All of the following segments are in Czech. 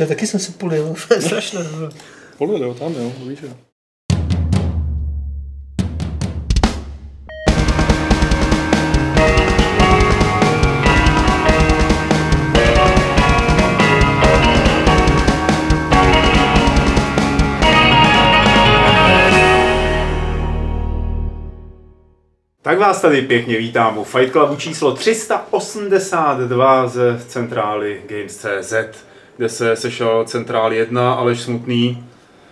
Já taky jsem se polil, to je strašné. Polil, jo, tam jo, víš, jo. Tak vás tady pěkně vítám u Fight Clubu číslo 382 ze centrály Games.cz, kde se sešel centrál 1, Aleš Smutný,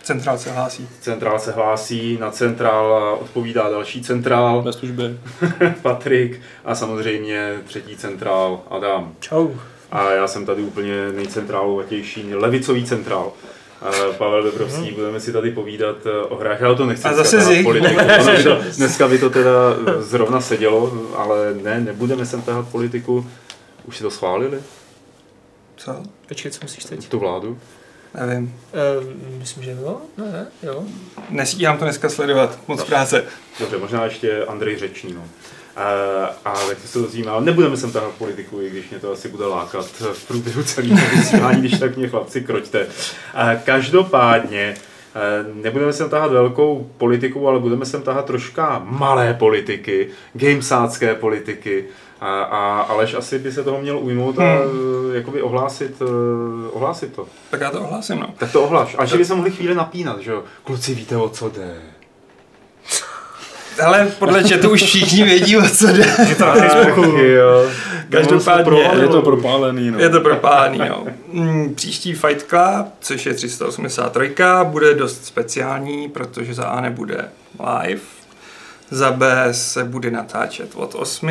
Centrál se hlásí. centrál se hlásí, na centrál odpovídá další centrál, Ve službě. Patrik a samozřejmě třetí centrál Adam. Čau. A já jsem tady úplně nejcentrálovatější, levicový centrál. Pavel Dobrovský, budeme si tady povídat eh, o hrách. Já to nechci A dneska zase zik. dneska by to teda eh, zrovna sedělo, ale ne, nebudeme sem tahat politiku. Už si to schválili, Co? Počkej, co musíš teď? tu vládu? Nevím. Uh, myslím, že jo. Ne, jo. Nestíhám to dneska sledovat. Moc práce. Dobře, možná ještě Andrej Řečný. No. Eh, a tak to se dozvíme, ale nebudeme sem tahat politiku, i když mě to asi bude lákat v průběhu celého vysílání, když tak mě chlapci kroťte. Eh, Každopádně eh, nebudeme sem tahat velkou politiku, ale budeme sem tahat troška malé politiky, gamesácké politiky. A, a Aleš asi by se toho měl ujmout a hmm. jakoby ohlásit, eh, ohlásit to. Tak já to ohlásím, no. Tak to ohlaš. A že by se mohli chvíli napínat, že jo? Kluci, víte o co jde? Ale podle chatu už všichni vědí, o co jde. Je to na. Každopádně- Je to propálený, no. Je to propálený, jo. Mm, Příští Fight Club, což je 383, bude dost speciální, protože za A nebude live, za B se bude natáčet od 8.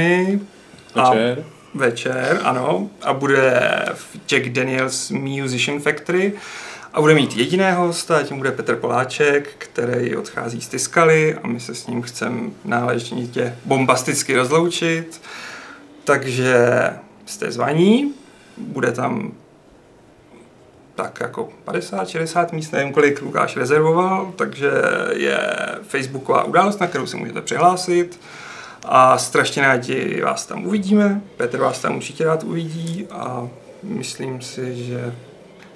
a- Večer. Večer, ano. A bude v Jack Daniels Musician Factory. A bude mít jediného hosta, a tím bude Petr Poláček, který odchází z Tyskaly a my se s ním chceme náležitě bombasticky rozloučit. Takže jste zvaní, bude tam tak jako 50-60 míst, nevím kolik Lukáš rezervoval, takže je facebooková událost, na kterou se můžete přihlásit a strašně rádi vás tam uvidíme. Petr vás tam určitě rád uvidí a myslím si, že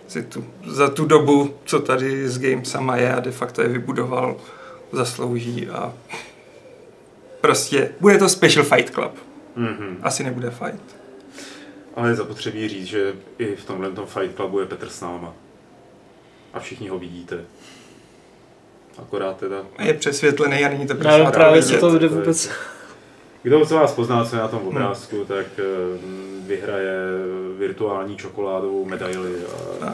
si tu, za tu dobu, co tady s Gamesama je a de facto je vybudoval, zaslouží a prostě bude to Special Fight Club. Mhm. Asi nebude fight. Ale je zapotřebí říct, že i v tomhle tom Fight Clubu je Petr s náma. A všichni ho vidíte. Akorát teda... Je přesvětlený a není to prostě nevím právě, co vidět. to jde vůbec. Kdo z vás pozná, co je na tom obrázku, tak eh, vyhraje virtuální čokoládovou medaili a,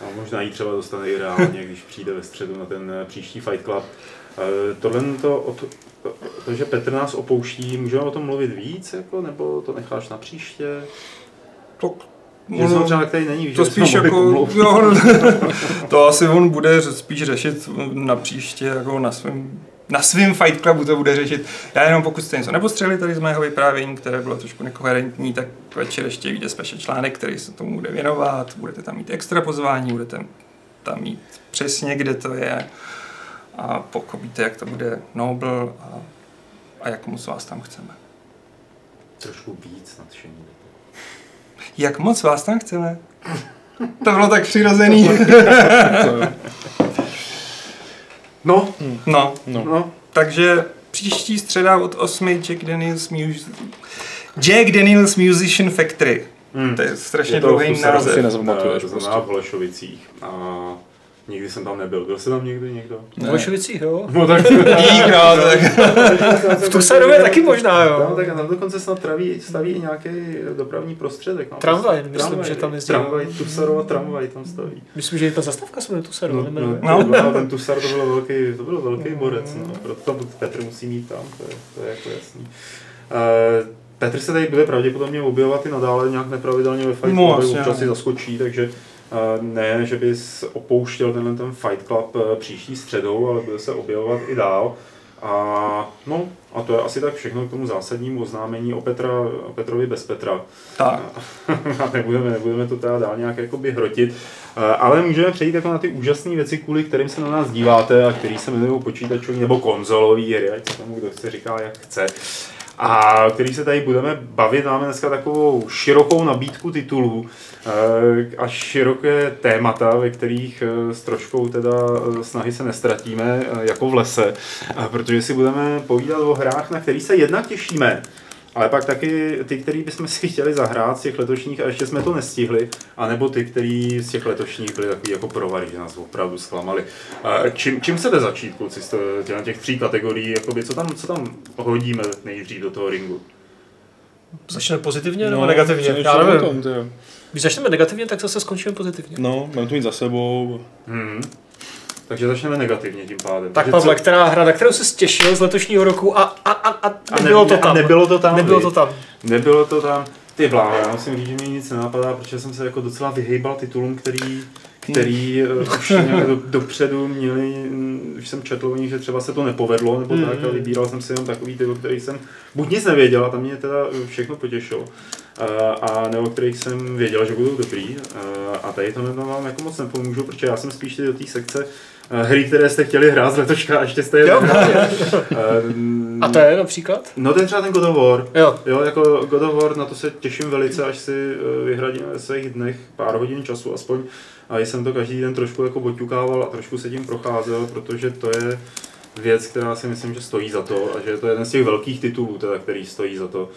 a možná ji třeba dostane i reálně, když přijde ve středu na ten eh, příští Fight Club. Eh, Tohle to, o to, to, že Petr nás opouští, můžeme o tom mluvit víc, jako, nebo to necháš na příště? To, Že jsem třeba tady není, to spíš jako, jo, no, to asi on bude spíš řešit na příště, jako na svém na svým Fight Clubu to bude řešit. Já jenom pokud jste něco nepostřeli tady z mého vyprávění, které bylo trošku nekoherentní, tak večer ještě vyjde special článek, který se tomu bude věnovat. Budete tam mít extra pozvání, budete tam mít přesně, kde to je a pochopíte, jak to bude Noble a, a jak moc vás tam chceme. Trošku víc nadšení. Jak moc vás tam chceme? To bylo tak přirozený. No, No, No. no, takže příští středa od 8 Jack Daniels Music... Jack Daniels Musician Factory. Hmm. To je strašně Je to dlouhý název. si nezapamatuješ to prostě. v Holešovicích. A nikdy jsem tam nebyl. Byl jsi tam někdy někdo? V Bolševicích, jo. No tak... Dík, no, tak. V Tusarově taky možná, jo. Tam, tak tam dokonce snad traví, staví i nějaký dopravní prostředek. No. Tramvaj, myslím, že tam jezdí. Tramvaj, Tusarova tramvaj tam staví. Myslím, že i ta zastávka se jmenuje Tusarova, No, nemenuje. no, no. ten Tusar to bylo velký, to bylo velký borec, no. proto Petr musí mít tam, to je, to je jako jasný. Uh, Petr se tady bude pravděpodobně objevovat i nadále nějak nepravidelně ve Fight No, občas si zaskočí, takže ne, že bys opouštěl tenhle ten Fight Club uh, příští středou, ale bude se objevovat i dál. A, no, a to je asi tak všechno k tomu zásadnímu oznámení o, Petra, o Petrovi bez Petra. tak. a nebudeme, nebudeme to teda dál nějak jakoby hrotit, Eh, ale můžeme přejít jako na ty úžasné věci, kvůli kterým se na nás díváte a který se jmenují počítačové nebo konzolové hry, ať se tomu kdo chce říká, jak chce. A o kterých se tady budeme bavit. Máme dneska takovou širokou nabídku titulů eh, a široké témata, ve kterých eh, s troškou teda eh, snahy se nestratíme jako v lese, protože si budeme povídat o hrách, na který se jednak těšíme, ale pak taky ty, který bychom si chtěli zahrát z těch letošních a ještě jsme to nestihli, anebo ty, který z těch letošních byli takový jako provary, že nás opravdu zklamali. Čím, čím se jde začít, kluci, z těch, těch tří kategorií, jakoby, co, tam, co tam hodíme nejdřív do toho ringu? Začneme pozitivně nebo negativně? No, Já nevím. Tom. Když začneme negativně, tak zase skončíme pozitivně. no, mám to mít za sebou. Hmm. Takže začneme negativně tím pádem. Tak Takže Pavle, co- která hra, na kterou jsi těšil z letošního roku a, a, a, a a nebylo ne- to a tam. nebylo to tam, Nebylo to tam. Nebylo to tam. Ty bláho, já musím říct, že mi nic nenapadá, protože jsem se jako docela vyhejbal titulům, který, který uh, už nějak do, dopředu měli, mm, už jsem četl o nich, že třeba se to nepovedlo, nebo Mm. tak, a vybíral jsem si jenom takový ty, o kterých jsem buď nic nevěděl, a tam mě teda eh, všechno potěšilo, uh, a nebo o kterých jsem věděl, že budou dobrý, uh, a tady to vám jako moc nepomůžu, protože já jsem spíš do té sekce hry, které jste chtěli hrát z letoška a ještě jste je Jo. Uh, A to je například? No to je třeba ten God of War. Jo. Jo, jako God of War, na to se těším velice, až si eh, vyhradím ve svých dnech pár hodin času aspoň. A jsem to každý den trošku jako boťukával a trošku se tím procházel, protože to je věc, která si myslím, že stojí za to a že je to jeden z těch velkých titulů, teda, který stojí za to.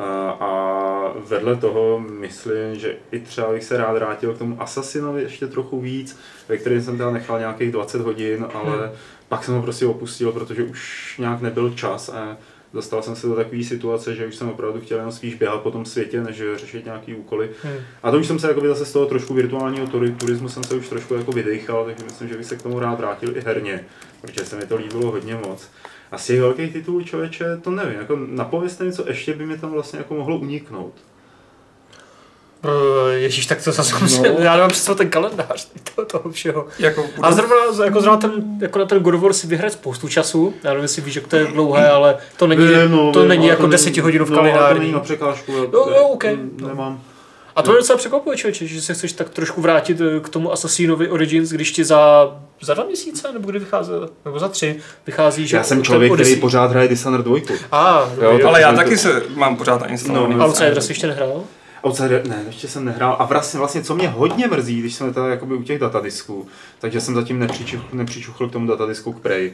A, a vedle toho myslím, že i třeba bych se rád vrátil k tomu Assassinovi ještě trochu víc, ve kterém jsem teda nechal nějakých 20 hodin, ale Hmm. pak jsem ho prostě opustil, protože už nějak nebyl čas a dostal jsem se do takové situace, že už jsem opravdu chtěl jenom spíš běhat po tom světě, než řešit nějaký úkoly. Hmm. A to už jsem se jakoby zase z toho trošku virtuálního turi- turismu jsem se už trošku jako vydechal, takže myslím, že bych se k tomu rád vrátil i herně, protože se mi to líbilo hodně moc. A z těch velkých titulů člověče, to nevím, jako napověste mi, co ještě by mi tam vlastně jako mohlo uniknout. Ježíš, tak to zase musím, No. já nemám představu ten kalendář toho, toho všeho. Jako, A zrovna, jako zrovna ten, jako na ten God of War si vyhrát spoustu času, já nevím, jestli víš, jak to je dlouhé, ale to není, Vím, no, to vím, není jako desetihodinovka no, ale to lineární. není na překážku, já, Jo, jo, OK. mm, No. A to mě docela překvapuje, člověče, že se chceš tak trošku vrátit eh, k tomu Assassinovi Origins, když ti za, za dva měsíce, nebo kdy vychází, nebo za tři, vychází, že Já jsem člověk, který pořád hraje Dishonored 2. A, Jo, jo, ale já to- taky se mám pořád nainstalovaný. No, Outsider jsi ještě nehrál? Outsider, ne, ještě jsem nehrál. A vlastně, vlastně, co mě hodně mrzí, když jsme tady jakoby u těch datadisků, takže jsem zatím nepřičuchl, nepřičuchl k tomu datadisku k Prey.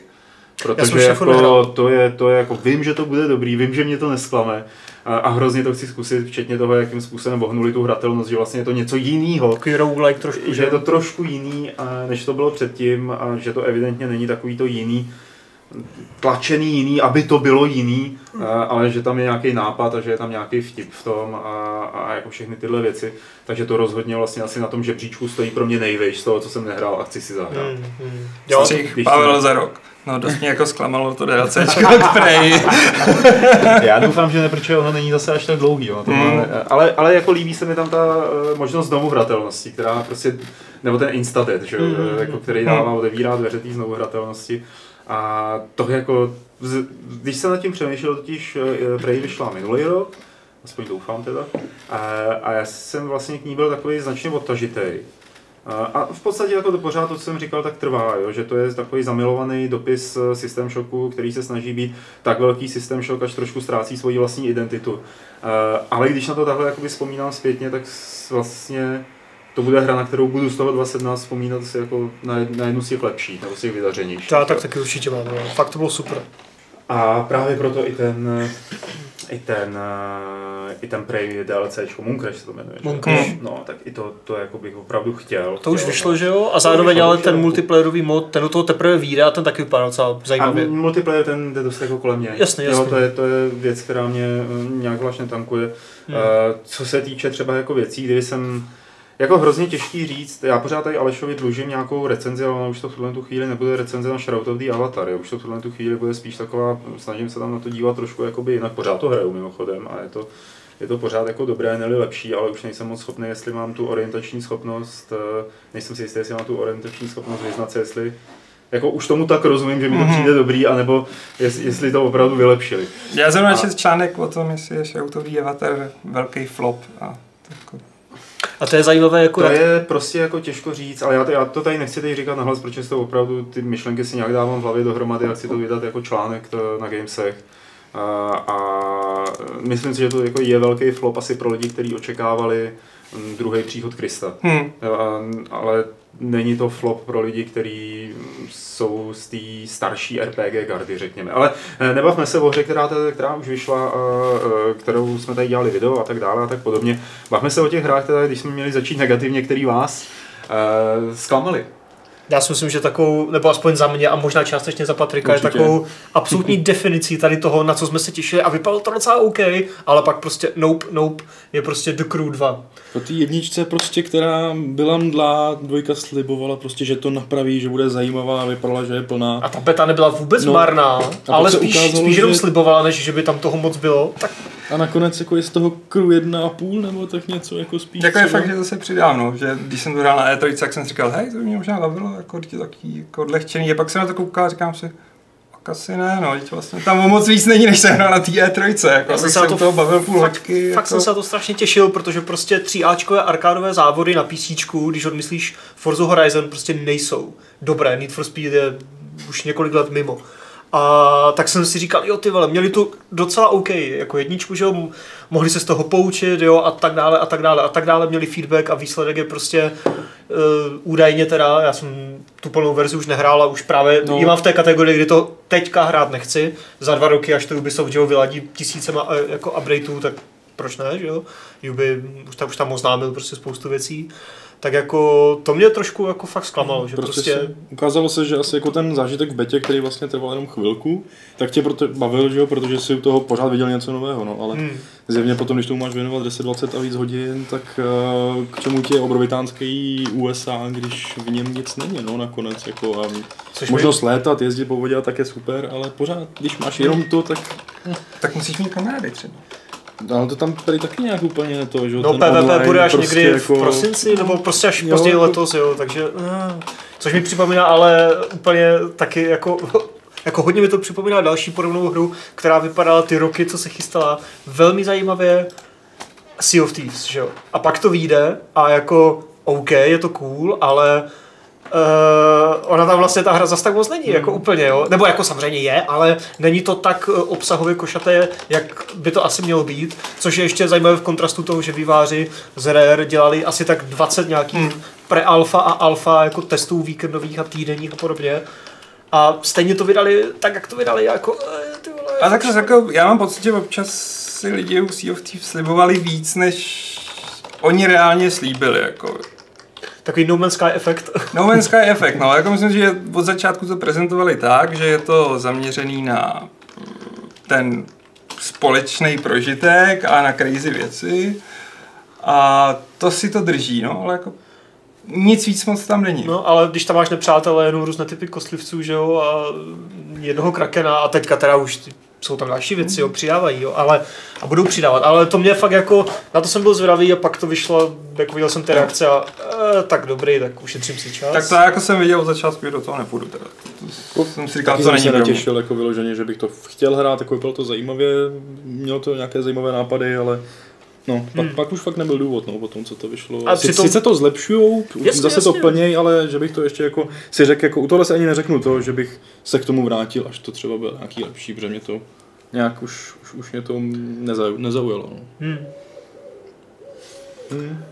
Jsem Protože jako, to, je, to je jako, vím, že to bude dobrý, vím, že mě to nesklame a, a hrozně to chci zkusit, včetně toho, jakým způsobem ohnuli tu hratelnost, že vlastně je to něco jiného, Takový roguelike trošku, že je to trošku jiný, a, než to bylo předtím a že to evidentně není takový to jiný, tlačený jiný, aby to bylo jiný, a, ale že tam je nějaký nápad a že je tam nějaký vtip v tom a, a jako všechny tyhle věci. Takže to rozhodně vlastně asi na tom žebříčku stojí pro mě nejvejš z toho, co jsem nehrál a chci si zahrát. Hmm, hmm. Jo, Pavel to- za rok. No dost mě jako zklamalo to DLCčko k Prey. Já doufám, že ne, protože ono není zase až tak dlouhý, ono to Mm. má, ale, ale jako líbí se mi tam ta eh, možnost znovu hratelnosti, která prostě, nebo ten instadet, že, jo, Mm, mm, jako, který mm. dává, otevírá dveře té znovu hratelnosti. A to jako, když jsem nad tím přemýšlel, totiž eh, Prey vyšla minulý rok, aspoň doufám teda, a, a já jsem vlastně k ní byl takový značně odtažitej. A- v podstatě jako to pořád to, co jsem říkal, tak trvá, jo? že to je takový zamilovaný dopis eh, System Shocku, který se snaží být tak velký System Shock, až trošku ztrácí svoji vlastní identitu. Eh, Ale když na to takhle vzpomínám zpětně, tak vlastně to bude hra, na kterou budu z toho 2017 vzpomínat asi jako na, jed- na jednu z těch lepších, nebo z těch vydařenějších. já tak taky určitě mám, fakt to bylo super. A právě proto i ten, i ten, eh, i ten Prey DLCčko, Mooncrash se to jmenuje. Mooncrash. No, tak i to, to jako bych opravdu chtěl. To už chtěl, vyšlo, no. že jo? A zároveň ale ten multiplayerový mod, ten do toho teprve vyjde a ten taky vypadá docela A zajímavě. multiplayer ten jde dost jako kolem mě. Jasně, Jo, jasně. to, je, to je věc, která mě eh, nějak vlastně tankuje. Hmm. Hmm. Co se týče třeba jako věcí, kdy jsem jako hrozně těžký říct, já pořád tady Alešovi dlužím nějakou recenzi, ale ona už to v tuhle tu chvíli nebude recenze na Shroud of the Avatar, jo. už to v tuhle tu chvíli bude spíš taková, snažím se tam na to dívat trošku jakoby jinak, pořád to hraju mimochodem a je to, je to pořád jako dobré, ne lepší, ale už nejsem moc schopný, jestli mám tu orientační schopnost, eh, nejsem si jistý, jestli mám tu orientační schopnost vyznat se, jestli jako už tomu tak rozumím, že mi to Mhm. přijde dobrý, anebo jest, jestli to opravdu vylepšili. Já zrovna A- četl článek o tom, jestli je Shoutový avatar velký flop. A tak A to je zajímavé, jako To jak- je prostě jako těžko říct, ale já to, já to tady nechci teď říkat nahlas, protože to opravdu ty myšlenky si nějak dávám v hlavě dohromady a chci to vydat jako článek to, na Gamesech. A, a myslím si, že to jako je velký flop asi pro lidi, kteří očekávali mm, druhý příchod Krista. Hm. Jo, a- Ale není to flop pro lidi, kteří jsou z té starší RPG gardy, řekněme. Ale eh, nebavme se o hře, která, která už vyšla, a, eh, kterou jsme tady dělali video a tak dále a tak podobně. Bavme se o těch hrách, teda, když jsme měli začít negativně, který vás zklamali. Já si myslím, že takovou, nebo aspoň za mě a možná částečně za Patrika, Určitě. je takovou absolutní definicí tady toho, na co jsme se těšili a vypadalo to docela OK, ale pak prostě nope, nope, je prostě The Crew 2. Po té jedničce prostě, která byla mdlá, dvojka slibovala prostě, že to napraví, že bude zajímavá, vypadala, že je plná. A ta beta nebyla vůbec No. marná, ale spíš, ukázalo, spíš jenom že- slibovala, než že by tam toho moc bylo. Tak A nakonec jako je z toho crew jedna a půl, nebo tak něco jako spíš. Jako je fakt, že zase přidám, no, že když jsem to hrál na E3, tak jsem si říkal, hej, to by mě možná bavilo, jako je takový jako odlehčený. A pak jsem na to koukal a říkám si, asi ne, no, vlastně tam o moc víc není, než jsem hrál na té E3, jako Já jsem se to toho bavil půl fakt, hoďky. fakt jako... jsem se na to strašně těšil, protože prostě 3Ačkové arkádové závody na PC, když odmyslíš Forza Horizon, prostě nejsou dobré. Need for Speed je už několik let mimo. A tak jsem si říkal, jo ty vole, měli tu docela OK, jako jedničku, že jo, mohli se z toho poučit, jo, a tak dále, a tak dále, a tak dále, měli feedback a výsledek je prostě uh, údajně teda, já jsem tu plnou verzi už nehrál a už právě no. Ji mám v té kategorii, kdy to teďka hrát nechci, za dva roky, až to Ubisoft že jo, vyladí tisícema eh, jako updateů, tak proč ne, že jo, Ubi už tam, už tam oznámil prostě spoustu věcí, tak jako to mě trošku jako fakt zklamalo, že Prostě, prostě, se, ukázalo se, že asi jako ten zážitek v betě, který vlastně trval jenom chvilku, tak tě proto bavil, že jo, protože si u toho pořád viděl něco nového, no, ale Hmm. zjevně potom, když tomu máš věnovat 10, 20 a víc hodin, tak eh, k čemu ti je obrovitánský USA, když v něm nic není, no, nakonec, jako a Což možnost létat, jezdit po vodě, tak je super, ale pořád, když máš jenom to, tak Tak musíš mít kamarády třeba. Ale to tam tady taky nějak úplně to, že No PvP bude až prostě někdy jako- v prosinci, nebo prostě až Jo, později jako- letos, jo, takže... eh, Což mi připomíná ale úplně taky jako... Jako hodně mi to připomíná další podobnou hru, která vypadala ty roky, co se chystala, velmi zajímavě Sea of Thieves, že jo. A pak to vyjde a jako OK, je to cool, ale Uh, ona tam vlastně ta hra zase tak moc není, jako úplně, jo. Nebo jako samozřejmě je, ale není to tak eh, obsahově košaté, jak by to asi mělo být, což je ještě zajímavé v kontrastu toho, že výváři z Rare dělali asi tak 20 nějakých hmm. pre-alfa a alfa jako testů víkendových a týdenních a podobně. A stejně to vydali tak, jak to vydali, jako eh, ty vole, A tak zase jako, já mám pocit, že občas si lidi u Sea of Thieves slibovali víc, než oni reálně slíbili, jako. Takový No Man's Sky efekt. No Man's Sky efekt, no, jako myslím, že od začátku to prezentovali tak, že je to zaměřený na mm, ten společný prožitek a na crazy věci a to si to drží, no, ale jako nic víc moc tam není. No, ale když tam máš nepřátelé, jenom různé typy kostlivců, že jo, a jednoho krakena a teďka teda už ty, jsou tam další věci, jo, přidávají, jo, ale a budou přidávat, ale to mě fakt jako, na to jsem byl zvědavý a pak to vyšlo, jako viděl jsem ty reakce a e, tak dobrý, tak ušetřím si čas. Tak to jako jsem viděl od začátku, že do toho nepůjdu teda. To jsem si říkal, Taky to jsem není se netěšil jako vyloženě, že bych to chtěl hrát, jako bylo to zajímavě, mělo to nějaké zajímavé nápady, ale no, pak, Hmm. pak už fakt nebyl důvod, no, po tom, co to vyšlo. A Sice, přitom- sice to zlepšujou, Jasně, zase jasně. to plněj, ale že bych to ještě jako si řekl, jako u tohle se ani neřeknu to, že bych se k tomu vrátil, až to třeba bylo nějaký lepší, protože mě to nějak už, už, už mě to neza, nezaujalo. No. Hmm.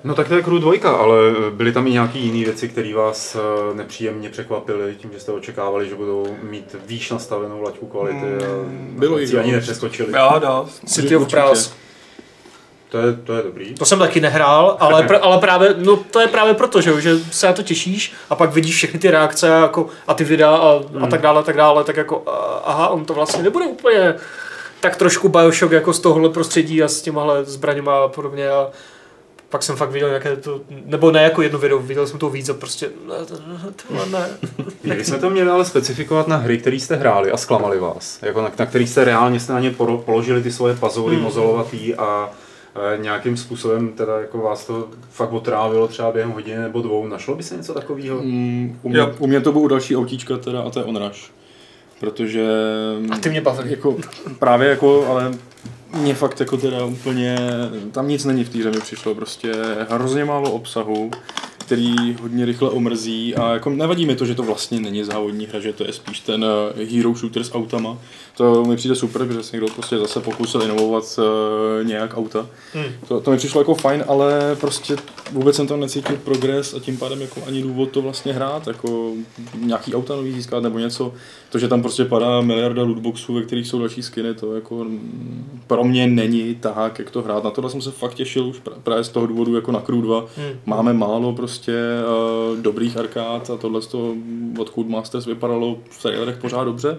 No tak to je Crew 2, ale byly tam i nějaké jiné věci, které vás eh, nepříjemně překvapily tím, že jste očekávali, že budou mít výš nastavenou laťku kvality a Bylo jich ani nepřeskočili. Jo, dost. City of Určitě. To je, to je dobrý. To jsem taky nehrál, ale, pr- ale právě, no to je právě proto, že, že se na to těšíš a pak vidíš všechny ty reakce a, jako, a ty videa a, a tak dále, a tak dále, tak jako, aha, on to vlastně nebude úplně tak trošku Bioshock jako z tohohle prostředí a s těmahle zbraněma a podobně a pak jsem fakt viděl nějaké to, nebo ne jako jedno video, viděl jsem to víc a prostě, ne, to- tohle ne. Měli jsme to měli ale specifikovat na hry, které jste hráli a zklamali vás. Jako na, na který jste reálně jste na ně položili ty svoje pazoury Hmm. mozolovatý a nějakým způsobem teda jako vás to fakt otrávilo třeba během hodiny nebo dvou. Našlo by se něco takového? Mm, u, mě, Jo. u mě to budou další autíčka teda a to je Onrush. Protože... A ty mě bavili. Jako, právě jako, ale mě fakt jako teda úplně, tam nic není v té mi přišlo, prostě hrozně málo obsahu, který hodně rychle omrzí a jako nevadí mi to, že to vlastně není závodní hra, že to je spíš ten eh, hero shooter s autama. To mi přijde super, že se někdo prostě zase pokusil inovovat uh, nějak auta. Hmm. To, to mi přišlo jako fajn, ale prostě vůbec jsem tam necítil progres a tím pádem jako ani důvod to vlastně hrát, jako nějaký auta nový získat nebo něco. To, že tam prostě padá miliarda lootboxů, ve kterých jsou další skiny, to jako pro mě není tahák, jak to hrát. Na tohle jsem se fakt těšil už právě z toho důvodu jako na Crew 2. Hmm. Máme málo prostě uh, dobrých arkád a tohle z toho od Codemasters vypadalo v trailerech pořád dobře,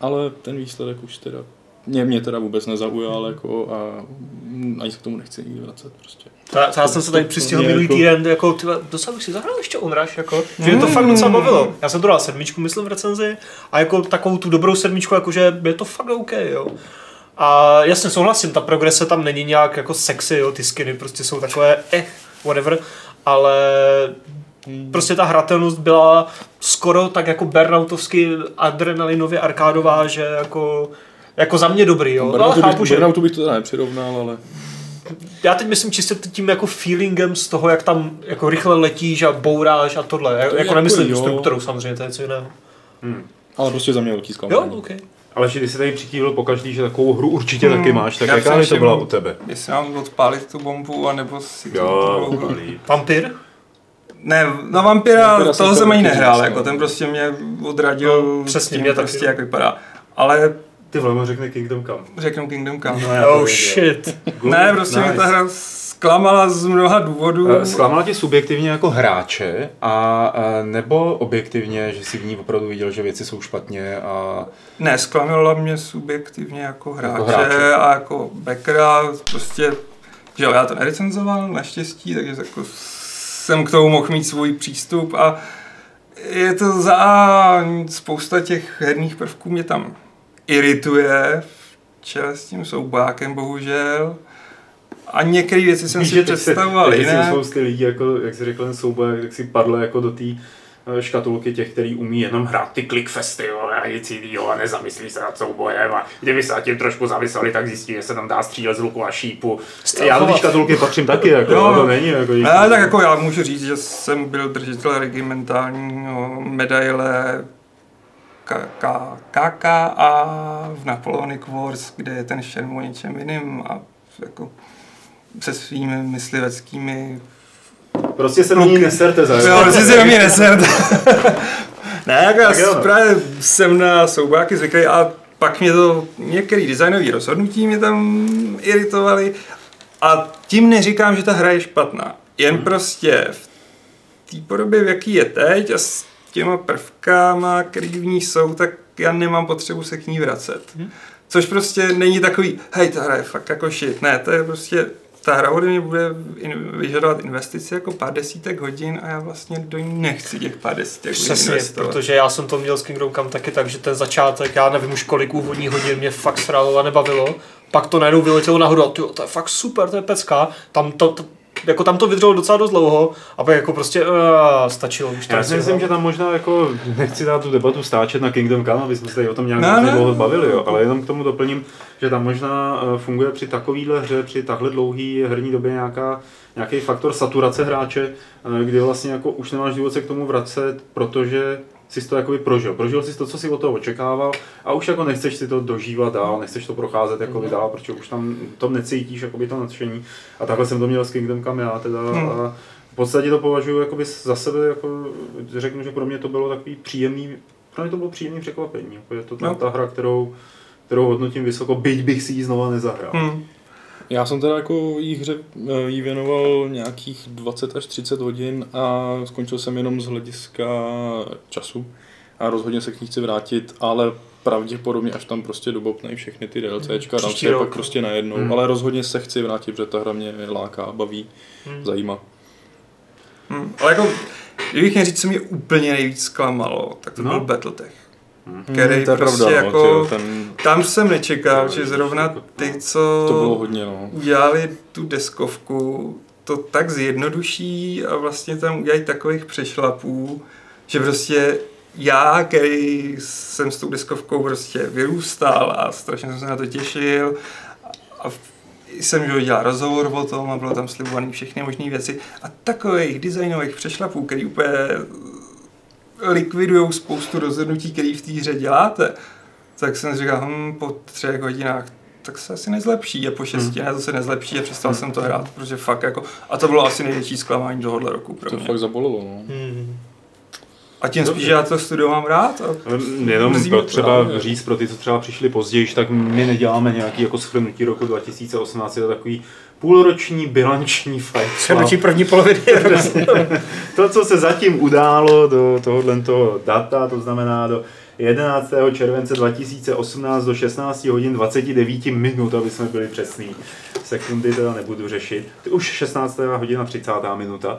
ale ten výsledek už teda mě, mě teda vůbec nezaujal jako a mm, ani se k tomu nechci nikdy vracet prostě. To já jsem se tady přistihl minulý jako- týden, jako, tyhle, docela bych si zahrál ještě Onrush, jako, že mě to fakt docela bavilo. Já jsem to dal sedmičku, myslím, v recenzi a jako takovou tu dobrou sedmičku, jakože je to fakt OK, jo. A jasně souhlasím, ta progrese tam není nějak jako sexy, jo, ty skiny prostě jsou takové, eh, whatever, ale prostě ta hratelnost byla skoro tak jako burnoutovsky adrenalinově arkádová, že jako, jako za mě dobrý, jo. No, ale Burnoutu chápu, bych, že Burnoutu bych to teda nepřirovnal, ale já teď myslím čistě tím jako feelingem z toho, jak tam jako rychle letíš a bouráš a tohle. To jako jako nemyslím jo. strukturou samozřejmě, to je něco jiného. ale prostě za mě velký Jo, zklamání. Ale že ty jsi tady přikývil po každý, že takovou hru určitě taky máš, tak Já jaká by to byla u tebe? Jestli mám odpálit tu bombu, anebo si to Jo. Vampir? Ne, na Vampira, Vampira toho to jsem ani taky nehrál, jako ten prostě mě odradil No, přesně, tím mě taky. prostě, jak vypadá. Ale Ty vole, řekne Kingdom Come. řeknu Kingdom Come. No, Oh shit. Good, ne, prostě nice. mě ta hra zklamala z mnoha důvodů. Eh, Zklamala tě subjektivně jako hráče a eh, nebo objektivně, že si v ní opravdu viděl, že věci jsou špatně a Ne, zklamala mě subjektivně jako hráče, Jako hráče. a jako backera, prostě, že já to nerecenzoval naštěstí, takže jako jsem k tomu mohl mít svůj přístup a je to za spousta těch herních prvků mě tam irituje v čele s tím soubákem, bohužel. A některé věci jsem Víš, si představoval jinak. jsou spousty lidí, jako, jak jsi řekl, ten souboj, jak si padlo jako do té eh, škatulky těch, který umí jenom hrát ty clickfesty jo, a nic jiného a nezamyslí se nad soubojem a kdyby se nad tím trošku zamysleli, tak zjistí, že se tam dá střílet z luku a šípu. Já do té škatulky patřím taky, jako, Jo. to není. Jako, Ale tak jako já můžu říct, že jsem byl držitel regimentálního medaile K- K- KKA v Napoleonic Wars, kde je ten šerm o něčem jiným a jako se svými mysliveckými... Prostě se na ní neserte za Jo, prostě si na mě neserte. ne, jako já jo, no. právě jsem na soubáky zvyklý a pak mě to některé designové rozhodnutí mě tam iritovaly a tím neříkám, že ta hra je špatná. Jen Hmm. prostě v té podobě, v jaký je teď a s těma prvkama, který v ní jsou, tak já nemám potřebu se k ní vracet. Hmm. Což prostě není takový, hej, ta hra je fakt jako shit. Ne, to je prostě, ta hra ode mě bude in, vyžadovat investici jako pár desítek hodin a já vlastně do ní nechci těch pár desítek hodin Přesně, investovat. protože já jsem to měl s Kingdom Come taky tak, že ten začátek, já nevím už kolik úvodních hodin mě fakt sralo a nebavilo. Pak to najednou vyletělo nahoru a tyjo, to je fakt super, to je pecka. Tam to, to jako tam to vydrželo docela dost dlouho a pak jako prostě uh, stačilo už. Já si myslím, že tam možná jako, nechci dát tu debatu stáčet na Kingdom Come, aby jsme se tady o tom nějak Ne, ne, dlouho bavili, jo, ale jenom k tomu doplním, že tam možná eh, funguje při takovýhle hře, při takhle dlouhý herní době nějaká, nějaký faktor saturace hráče, eh, kdy vlastně jako už nemáš důvod se k tomu vracet, protože jsi to jakoby prožil. Prožil jsi to, co jsi od toho očekával a už jako nechceš si to dožívat dál, nechceš to procházet jako Mhm. dál, protože už tam to necítíš, jakoby to nadšení. A takhle jsem to měl s Kingdom Come já teda. Hmm. A v podstatě to považuji jakoby za sebe, jako řeknu, že pro mě to bylo takový příjemný, pro mě to bylo příjemný překvapení. Jako je to ta, No. ta hra, kterou, kterou hodnotím vysoko, byť bych si ji znova nezahrál. Hmm. Já jsem teda jako jí hře eh, jí věnoval nějakých 20 až 30 hodin a skončil jsem jenom z hlediska času a rozhodně se k ní chci vrátit, ale pravděpodobně až tam prostě dobopnej všechny ty DLCčka, dám Příští si je pak prostě najednou, Hmm. ale rozhodně se chci vrátit, protože ta hra mě láká, baví, Hmm. zajímá. Hmm. Ale jako, kdybych měl říct, co mě úplně nejvíc zklamalo, tak to No. byl Battletech. Hmm. Který to je prostě pravda, no, jako- tyjo, ten, Tam jsem nečekal, že zrovna ty, co to bylo hodně, no. udělali tu deskovku, to tak zjednoduší a vlastně tam udělají takových přešlapů, že prostě já, který jsem s tou deskovkou prostě vyrůstal a strašně jsem se na to těšil a jsem že dělal rozhovor o tom a bylo tam slibovaný všechny možné věci a takových designových přešlapů, který úplně likvidují spoustu rozhodnutí, které v té hře děláte, tak jsem říkal, hm, po třech hodinách tak se asi nezlepší a po šesti hmm. ne, zase nezlepší a přestal hmm. jsem to hrát, protože fakt jako, a to bylo asi největší zklamání tohohle roku pro To mě. fakt zabolelo, no. Hmm. A tím spíš, že já to studio mám rád. A Jenom Mrzí pro to třeba právě. říct pro ty, co třeba přišli později, tak my neděláme nějaký jako shrnutí roku 2018, je to takový půlroční bilanční fight. Shrnutí první poloviny. To, co se zatím událo do tohohle toho data, to znamená do 11. července 2018 do 16 hodin 29 minut, aby jsme byli přesní. Sekundy teda nebudu řešit. Už 16. hodina 30. minuta.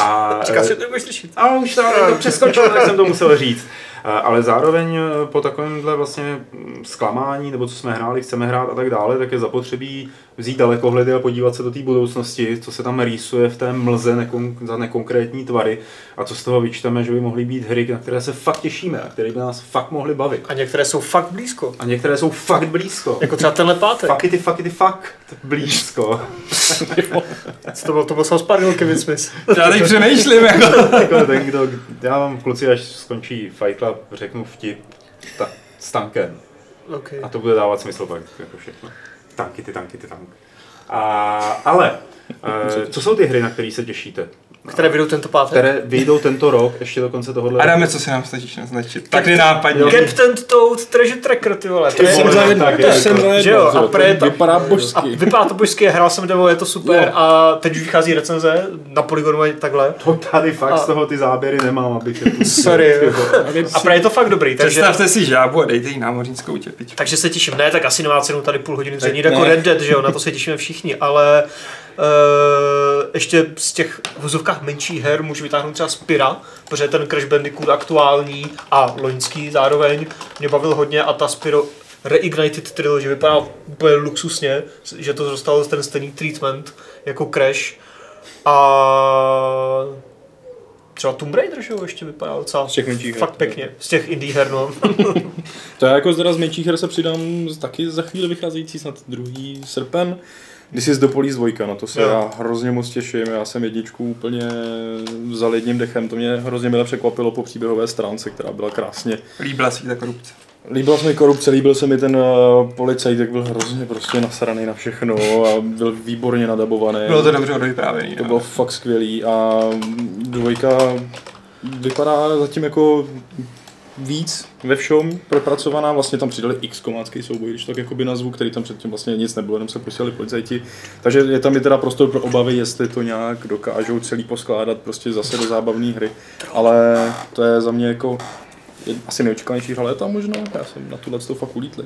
A, Říká si, nebudeš slyšet. a už to přeskočil, tak jsem to musel říct. Eh, Ale zároveň eh, po takovémhle vlastně mm, zklamání, nebo co jsme hráli, chceme hrát a tak dále, tak je zapotřebí vzít dalekohledy a podívat se do té budoucnosti, co se tam rýsuje v té mlze nekon, za nekonkrétní tvary a co z toho vyčteme, že by mohly být hry, na které se fakt těšíme a které by nás fakt mohly bavit. A některé jsou fakt blízko. A některé jsou fakt blízko. Jako třeba tenhle pátek. Fakity, fakity, fakt blízko. Co to byl, to byl South Park Kevin Smith. já teď přemýšlím, jako. jako ten, kdo, já vám kluci, až skončí Fight Club, řeknu vtip ta, s tankem. Okay. A to bude dávat smysl pak, jako všechno. Tanky, ty tanky, ty tanky. A, ale, e, co jsou ty hry, na které se těšíte? Které vyjdou tento pátek? Které vyjdou tento rok, ještě do konce tohohle Adame, co se nám snažíš naznačit? Tak nenápadně. Captain Toad Treasure Tracker, ty vole. To Jsem za tak jedno, to je jsem jako- a to pre- Vypadá a božsky. vypadá to božsky, hrál jsem demo, je to super Jo. a teď už vychází recenze na Polygonu a takhle. To tady fakt A- z toho ty záběry nemám, abych je pustil. Sorry. A právě je to fakt dobrý, takže, Představte si žábu a dejte jí námořnickou čepičku. takže se těším. Ne, tak asi nemá cenu tady půl hodiny dřenit jako Red Dead, že jo, na to se těšíme všichni, ale Uh, ještě z těch vozovkách menších her můžu vytáhnout třeba Spira, protože ten Crash Bandicoot aktuální a loňský zároveň mě bavil hodně a ta Spiro Reignited Trilogy vypadá úplně luxusně, že to dostalo ten stejný treatment jako Crash a třeba Tomb Raider, že jo, ještě vypadá docela Z těch menších her. fakt pěkně, z těch indie her, no. To já jako teda z menších her se přidám z- taky za chvíli vycházející snad druhý srpen. This is the Police 2, na to se Jo. já hrozně moc těším, já jsem jedničku úplně vzal jedním dechem, to mě hrozně mile překvapilo po příběhové stránce, která byla krásně. Líbila si ta korupce. Líbila se mi korupce, líbil se mi ten uh, policajt, jak byl hrozně prostě nasraný na všechno a byl výborně nadabovaný. Bylo to dobře odvyprávěný. To no. bylo fakt skvělý a dvojka vypadá zatím jako víc ve všem propracovaná, vlastně tam přidali x komácký souboj, když tak jakoby nazvu, který tam předtím vlastně nic nebylo, jenom se posílali policajti. Takže je tam i teda prostor pro obavy, jestli to nějak dokážou celý poskládat prostě zase do zábavné hry, ale to je za mě jako je asi nejočekávanější hra léta možná, já jsem na tuhle to fakt ulítli.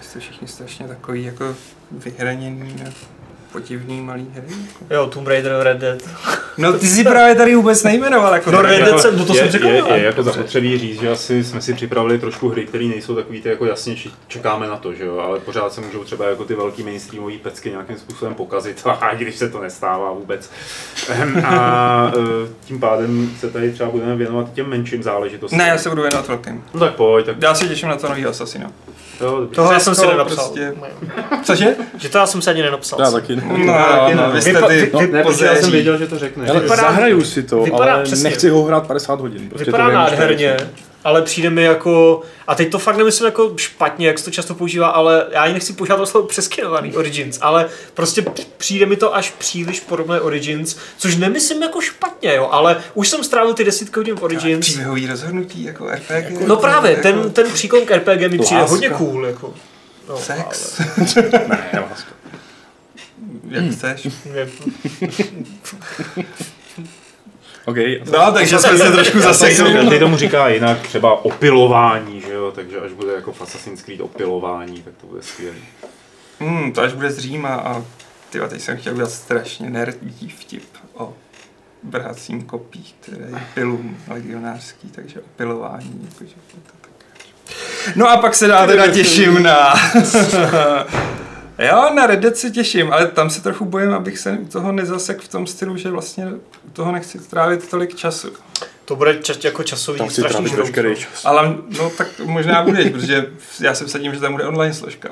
Jste všichni strašně takový jako vyhraněný podivný malý hry. Jako. Jo, Tomb Raider, Red Dead. No ty si právě tady vůbec nejmenoval. Jako No, Red jako- Dead jsem, no to je, jsem řekl. je, jo. je, jako zapotřebí říct, že asi jsme si připravili trošku hry, které nejsou takový ty jako jasně čekáme na to, že jo, ale pořád se můžou třeba jako ty velký mainstreamové pecky nějakým způsobem pokazit, a když se to nestává vůbec. Ehm, A eh, tím pádem se tady třeba budeme věnovat těm menším záležitostem. Ne, já se budu věnovat velkým. No tak pojď, tak Já se těším na to nový Assassina. Jo. Toho já jsem si nenapsal. prostě- Cože? Že to já jsem se ani nenapsal. Já taky ne. No, no, no, vy jste Vypa- ty vy- No, ne, protože já jsem věděl, že to řekne. Ale Vypadá- zahraju si to, vypadá ale přesně. nechci ho hrát 50 hodin. Prostě Vypadá to to nádherně, ale přijde mi jako, a teď to fakt nemyslím jako špatně, jak se to často používá, ale já ji nechci používat to slovo přeskinovaný Origins, ale prostě přijde mi to až příliš podobné Origins, což nemyslím jako špatně, jo, ale už jsem strávil ty desítky hodin v Origins. Příběhový rozhodnutí jako RPG. No právě, jako ten, ten příklon k RPG mi přijde Láska. hodně cool, jako. No, Sex. Ne, láska. Jak chceš. ale- OK. No, takže jsme se trošku zasekli. Každý tomu říká jinak, třeba opilování, že jo, takže až bude jako v Assassin's Creed opilování, tak to bude skvělé. Hmm, to až bude z Říma a tyjo, teď jsem chtěl udělat strašně nerdý vtip o bracím kopí, které je pilum legionářský, takže opilování. Jakože, to tak. No a pak se dá teda těším na... Jo, na Red Dead se těším, ale tam se trochu bojím, abych se u toho nezasek v tom stylu, že vlastně u toho nechci trávit tolik času. To bude čas, jako časový Tam si strašný veškerý no. čas. Ale no tak možná budeš, protože já se vsadím, že tam bude online složka.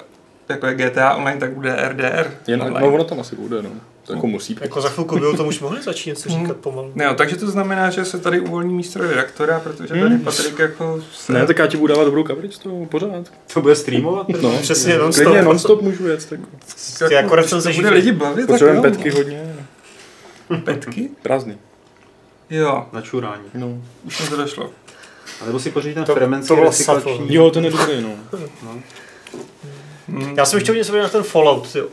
jako je GTA Online, tak bude RDR Jen, online. no ono tam asi bude, no. To jako musí být. Jako za chvilku by o tom už mohli začít něco Hmm. říkat pomalu. No, takže to znamená, že se tady uvolní místo redaktora, protože tady Hmm. Patrik jako se... Ne, tak já ti budu dávat dobrou coverage toho pořád. To bude streamovat? No, Přesně, non-stop. Klidně non-stop můžu jet. Tak. jako, jako když recenze to bude lidi bavit, tak Potřebujeme jo. petky hodně. Petky? Prázdný. Jo, Na čurání. No. už mi to došlo. A nebo si pořídit ten To- fremenský to recyklační... Jo, ten je dobrý, no. Hmm. Já jsem ještě něco na ten Fallout, jo.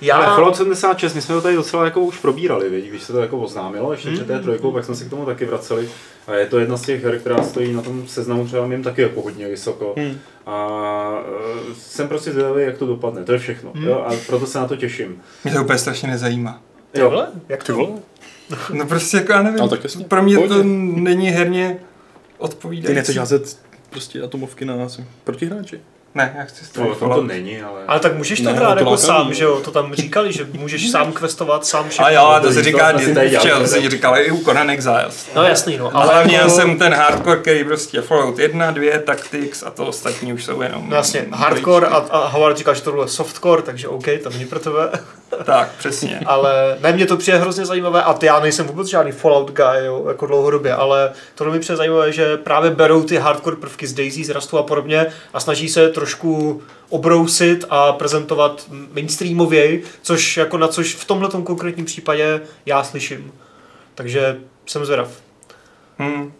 Já... Ale Fallout 76, my jsme to tady docela jako už probírali, viď? když se to jako oznámilo, ještě před té trojkou, pak jsme se k tomu taky vraceli. A je to jedna z těch her, která stojí na tom seznamu třeba mým taky jako hodně vysoko. Hmm. A e, jsem prostě zvědavý, jak to dopadne, to je všechno. Jo? A proto se na to těším. Mě to úplně strašně nezajímá. Vole? Jak Ty to? vole? No prostě jako já nevím, tak jasně. pro mě to není herně odpovídající. Ty nechceš házet prostě atomovky na nás protihráči. Ne, já chci tom to Fallout. není, ale... Ale tak můžeš to Ne, hrát to jako sám, že jo? To tam říkali, že můžeš sám questovat, sám všechno. A jo, to se to říká, včel, si říkali i u Conan Exiles. No jasný, no. Ale Ale hlavně jako- jsem ten hardcore, který prostě Fallout 1, 2, Tactics a to ostatní už jsou jenom... No jasně, hardcore a, a Howard říkal, že to bylo softcore, takže OK, to není pro tebe. Tak, přesně. ale ne, mě to přijde hrozně zajímavé a ty, já nejsem vůbec žádný Fallout guy, jo, jako dlouhodobě, ale to mi přijde zajímavé, že právě berou ty hardcore prvky z Daisy, z Rastu a podobně a snaží se trošku obrousit a prezentovat mainstreamověji, což jako na což v tomhle konkrétním případě já slyším. Takže jsem zvědav. Hmm.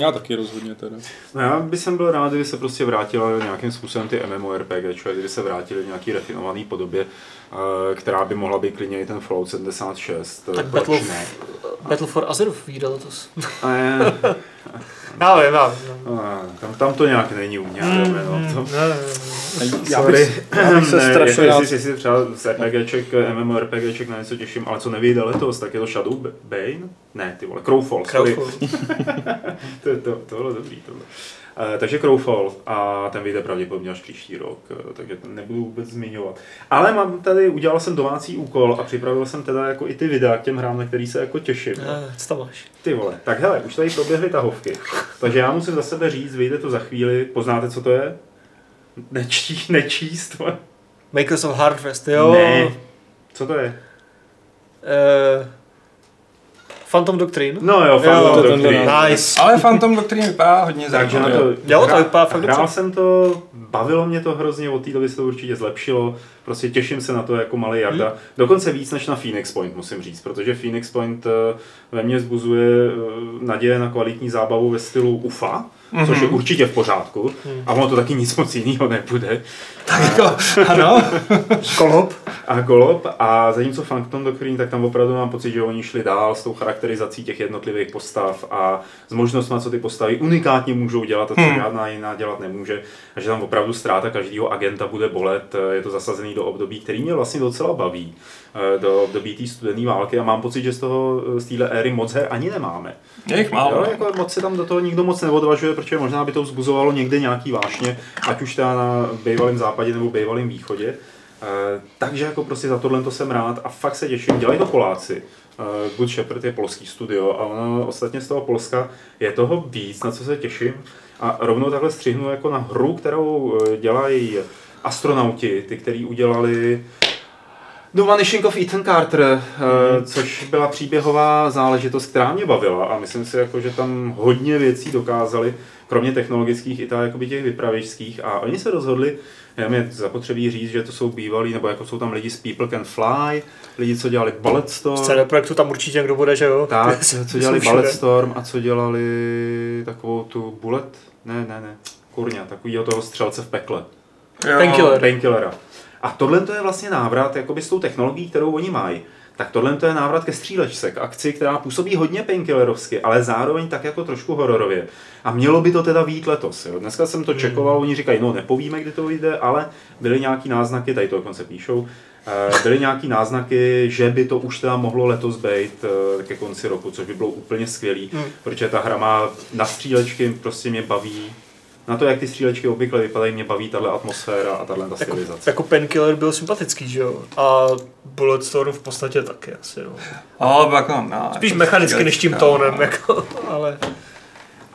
Já taky rozhodně teda. No já bych jsem byl rád, kdyby se prostě vrátila nějakým způsobem ty MMORPG, kdyby se vrátili v nějaký refinovaný podobě, eh, která by mohla být klidně i ten Fallout 76. Tak proč Battle- ne? Battle for Azeroth vyjde letos. Je, Já vím, já tam, tam to nějak není u mě, mm, no, to, Ne, ne, ne. Já bych, já bych se strašně rád... jestli, jestli třeba z RPGček, MMORPGček na něco těším, ale co nevyjde letos, tak je to Shadow Bane? Ne, ty vole, Crowfall. Crowfall. to, to, to bylo dobrý tohle. Uh, takže Crowfall a ten vyjde pravděpodobně až příští rok, uh, takže to nebudu vůbec zmiňovat. Ale mám tady, udělal jsem domácí úkol a připravil jsem teda jako i ty videa k těm hrám, na který se jako těším. Ne, co tam máš? Ty vole, tak hele, už tady proběhly tahovky. Takže já musím za sebe říct, vyjde to za chvíli, poznáte, co to je? Nečí, nečíst, of Hardfest, jo. Ne. Co to je? Uh, Phantom Doctrine. No jo, Phantom Jo, Doctrine. Nice. Ale Phantom Doctrine vypadá hodně Takže na zajímavě. to, Jo, to hrál- vypadá fakt dobře. Hrál jsem to, bavilo mě to hrozně, od té doby se to určitě zlepšilo. Prostě těším se na to jako malý Jarda. Hmm. Dokonce víc než na Phoenix Point, musím říct, protože Phoenix Point eh, ve mně zbuzuje eh, naděje na kvalitní zábavu ve stylu UFA, což je určitě v pořádku. Hmm. A ono to taky nic moc jiného nebude. Tak jako, ano. Kolop. A Golop a zatímco Phantom Doctrine, tak tam opravdu mám pocit, že oni šli dál s tou charakterizací těch jednotlivých postav a s možnostmi, co ty postavy unikátně můžou dělat a co Hmm. žádná jiná dělat nemůže. A že tam opravdu ztráta každého agenta bude bolet. Je to zasazený do období, který mě vlastně docela baví. Eh, Do období té studené války a mám pocit, že z toho z téhle éry moc her ani nemáme. Je jich málo. Jo, jako moc se tam do toho nikdo moc neodvažuje, protože možná by to vzbuzovalo někde nějaký vášně, ať už teda na bývalém západě nebo bývalém východě. Eh, takže jako prostě za tohle to jsem rád a fakt se těším. Dělají to Poláci. Eh, Good Shepherd je polský studio a ono ostatně z toho Polska je toho víc, na co se těším. A rovnou takhle střihnu jako na hru, kterou eh, dělají astronauti, ty, který udělali The Vanishing of Ethan Carter, mm. což byla příběhová záležitost, která mě bavila a myslím si, jako, že tam hodně věcí dokázali, kromě technologických i ta, jakoby těch vypravěčských a oni se rozhodli, já mě zapotřebí říct, že to jsou bývalí, nebo jako jsou tam lidi z People Can Fly, lidi, co dělali Bulletstorm, Z CD Projektu tam určitě někdo bude, že jo? tak, co dělali jsou všude. Bulletstorm a co dělali takovou tu Bullet, ne, ne, ne, kurňa, takovýho toho střelce v pekle. Jo. Painkiller. Painkillera. A tohle to je vlastně návrat jakoby s tou technologií, kterou oni mají. Tak tohle to je návrat ke střílečce, k akci, která působí hodně painkillerovsky, ale zároveň tak jako trošku hororově. A mělo by to teda výjít letos. Jo. Dneska jsem to čekoval, oni říkají, no nepovíme, kdy to vyjde, ale byly nějaký náznaky, tady to dokonce píšou, eh, byly nějaký náznaky, že by to už teda mohlo letos být eh, ke konci roku, což by bylo úplně skvělý, Hmm. protože ta hra má na střílečky, prostě mě baví. Na to, jak ty střílečky obvykle vypadají, mě baví tahle atmosféra a tahle ta Jako, stylizace. jako Painkiller byl sympatický, že jo? A Bulletstorm v podstatě taky asi, no. Ale jako, no, Spíš jako mechanicky než tím tónem, no. jako, ale...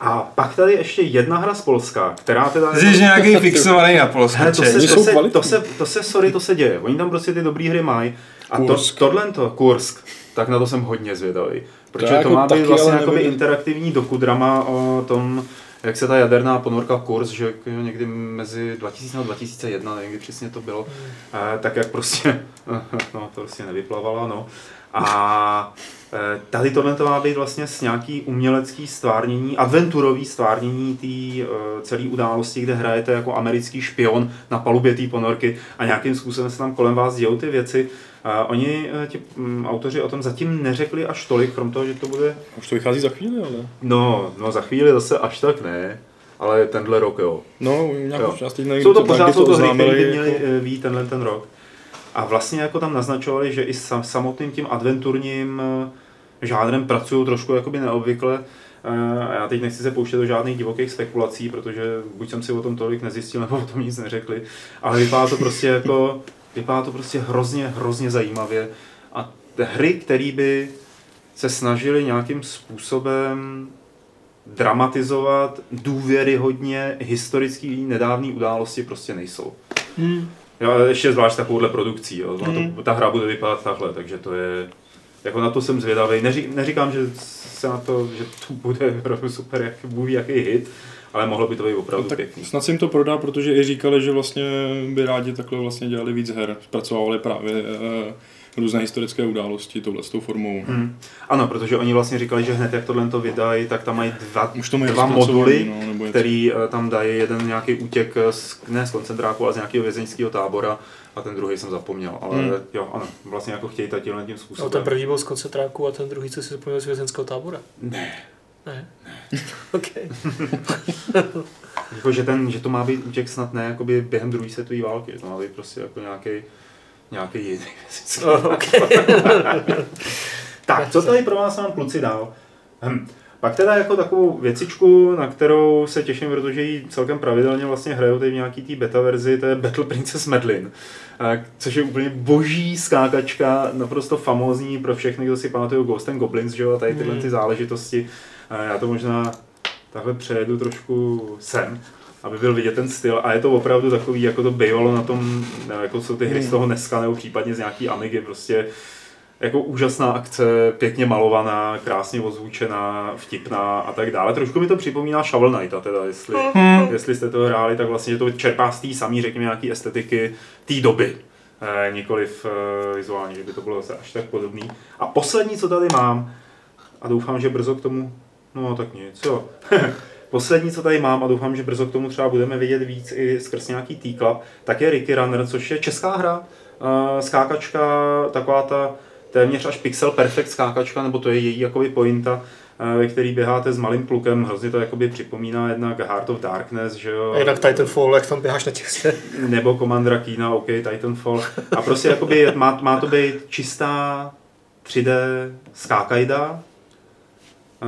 A pak tady ještě jedna hra z Polska, která teda... Jsi nějaký fixovaný na Polsku, Hele, to, se, to, se, to, se, to se, sorry, to se děje. Oni tam prostě ty dobré hry mají. A to, Kursk. tohle to, Kursk, tak na to jsem hodně zvědavý. Protože to, jako má být taky, vlastně jakoby interaktivní dokudrama o tom, jak se ta jaderná ponorka Kurs, že někdy mezi 2000 a 2001, nevím, kdy přesně to bylo, eh, tak jak prostě, no to prostě nevyplavala, no. A eh, tady tohle to má být vlastně s nějaký umělecký stvárnění, adventurový stvárnění té eh, celé události, kde hrajete jako americký špion na palubě té ponorky a nějakým způsobem se tam kolem vás dějou ty věci. A oni, eh, ti mm, autoři o tom zatím neřekli až tolik, krom toho, že to bude Už to vychází za chvíli, ale... No, no za chvíli zase až tak ne, ale tenhle rok jo. No, nějak Jo. už já teď nevím, Jsou to pořád jsou to hry, které by měly jako- eh, být tenhle ten rok. A vlastně jako tam naznačovali, že i sam, samotným tím adventurním eh, žánrem pracují trošku jakoby neobvykle. A já teď nechci se pouštět do žádných divokých spekulací, protože buď jsem si o tom tolik nezjistil, nebo o tom nic neřekli, ale vypadá to prostě jako, vypadá to prostě hrozně, hrozně zajímavě. A hry, které by se snažili nějakým způsobem dramatizovat důvěryhodně historický nedávný události prostě nejsou. Hmm. A ještě zvlášť takovouhle produkcí. Jo. Ona Mm. to, ta hra bude vypadat takhle, takže to je... Jako na to jsem zvědavý. Neří, neříkám, že se na to, že to bude super, jak, bůh ví, jaký hit, ale mohlo by to být opravdu No, tak pěkný. snad se jim to prodá, protože i říkali, že vlastně by rádi takhle vlastně dělali víc her. Zpracovávali právě eh, různé historické události touhle s tou formou. Hmm. Ano, protože oni vlastně říkali, že hned jak tohle to vydají, tak tam mají dva, Už to mají dva moduly, no, který eh, tam dají jeden nějaký útěk z, ne z koncentráku, ale z nějakého vězeňského tábora a ten druhý jsem zapomněl, ale Hmm. jo, ano, vlastně jako chtějí tady tímhle tím No, způsobem. ten první byl z koncentráku a ten druhý, co si zapomněl z vězenského tábora. Ne, Ne? OK. jako, že, ten, že to má být útěk snad ne jakoby během druhé světové války, to má být prostě jako nějaký nějaký jiný Oh, OK. Tak, co tady pro vás mám kluci dál? Hm. Pak teda jako takovou věcičku, na kterou se těším, protože ji celkem pravidelně vlastně hrajou tady v nějaký té beta verzi, to je Battle Princess Medlin, což je úplně boží skákačka, naprosto famózní pro všechny, kdo si pamatují Ghost and Goblins, že jo, a tady tyhle ty záležitosti. Eh, Já to možná takhle přejedu trošku sem, aby byl vidět ten styl a je to opravdu takový, jako to bývalo na tom, jako jsou ty hry z toho Neska nebo případně z nějaký Amigy, prostě jako úžasná akce, pěkně malovaná, krásně ozvučená, vtipná a tak dále. Trošku mi to připomíná Shovel Knighta, teda, jestli, Hmm. jestli jste to hráli, tak vlastně to čerpá z té samé, řekněme, nějaký estetiky té doby. Eh, nikoliv eh, vizuálně, že by to bylo zase až tak podobný. A poslední, co tady mám, a doufám, že brzo k tomu, no tak nic, jo. Poslední, co tady mám a doufám, že brzo k tomu třeba budeme vidět víc i skrz nějaký T-Club, tak je Ricky Runner, což je česká hra, eh, skákačka, taková ta téměř až pixel perfect skákačka, nebo to je její jakoby pointa, eh, ve který běháte s malým plukem, hrozně to jakoby připomíná jednak Heart of Darkness, že jo? A jinak Titanfall, jak tam běháš na těstě. nebo Commandera Kina, OK, Titanfall. A prostě jakoby má, má to být čistá 3D skákajda,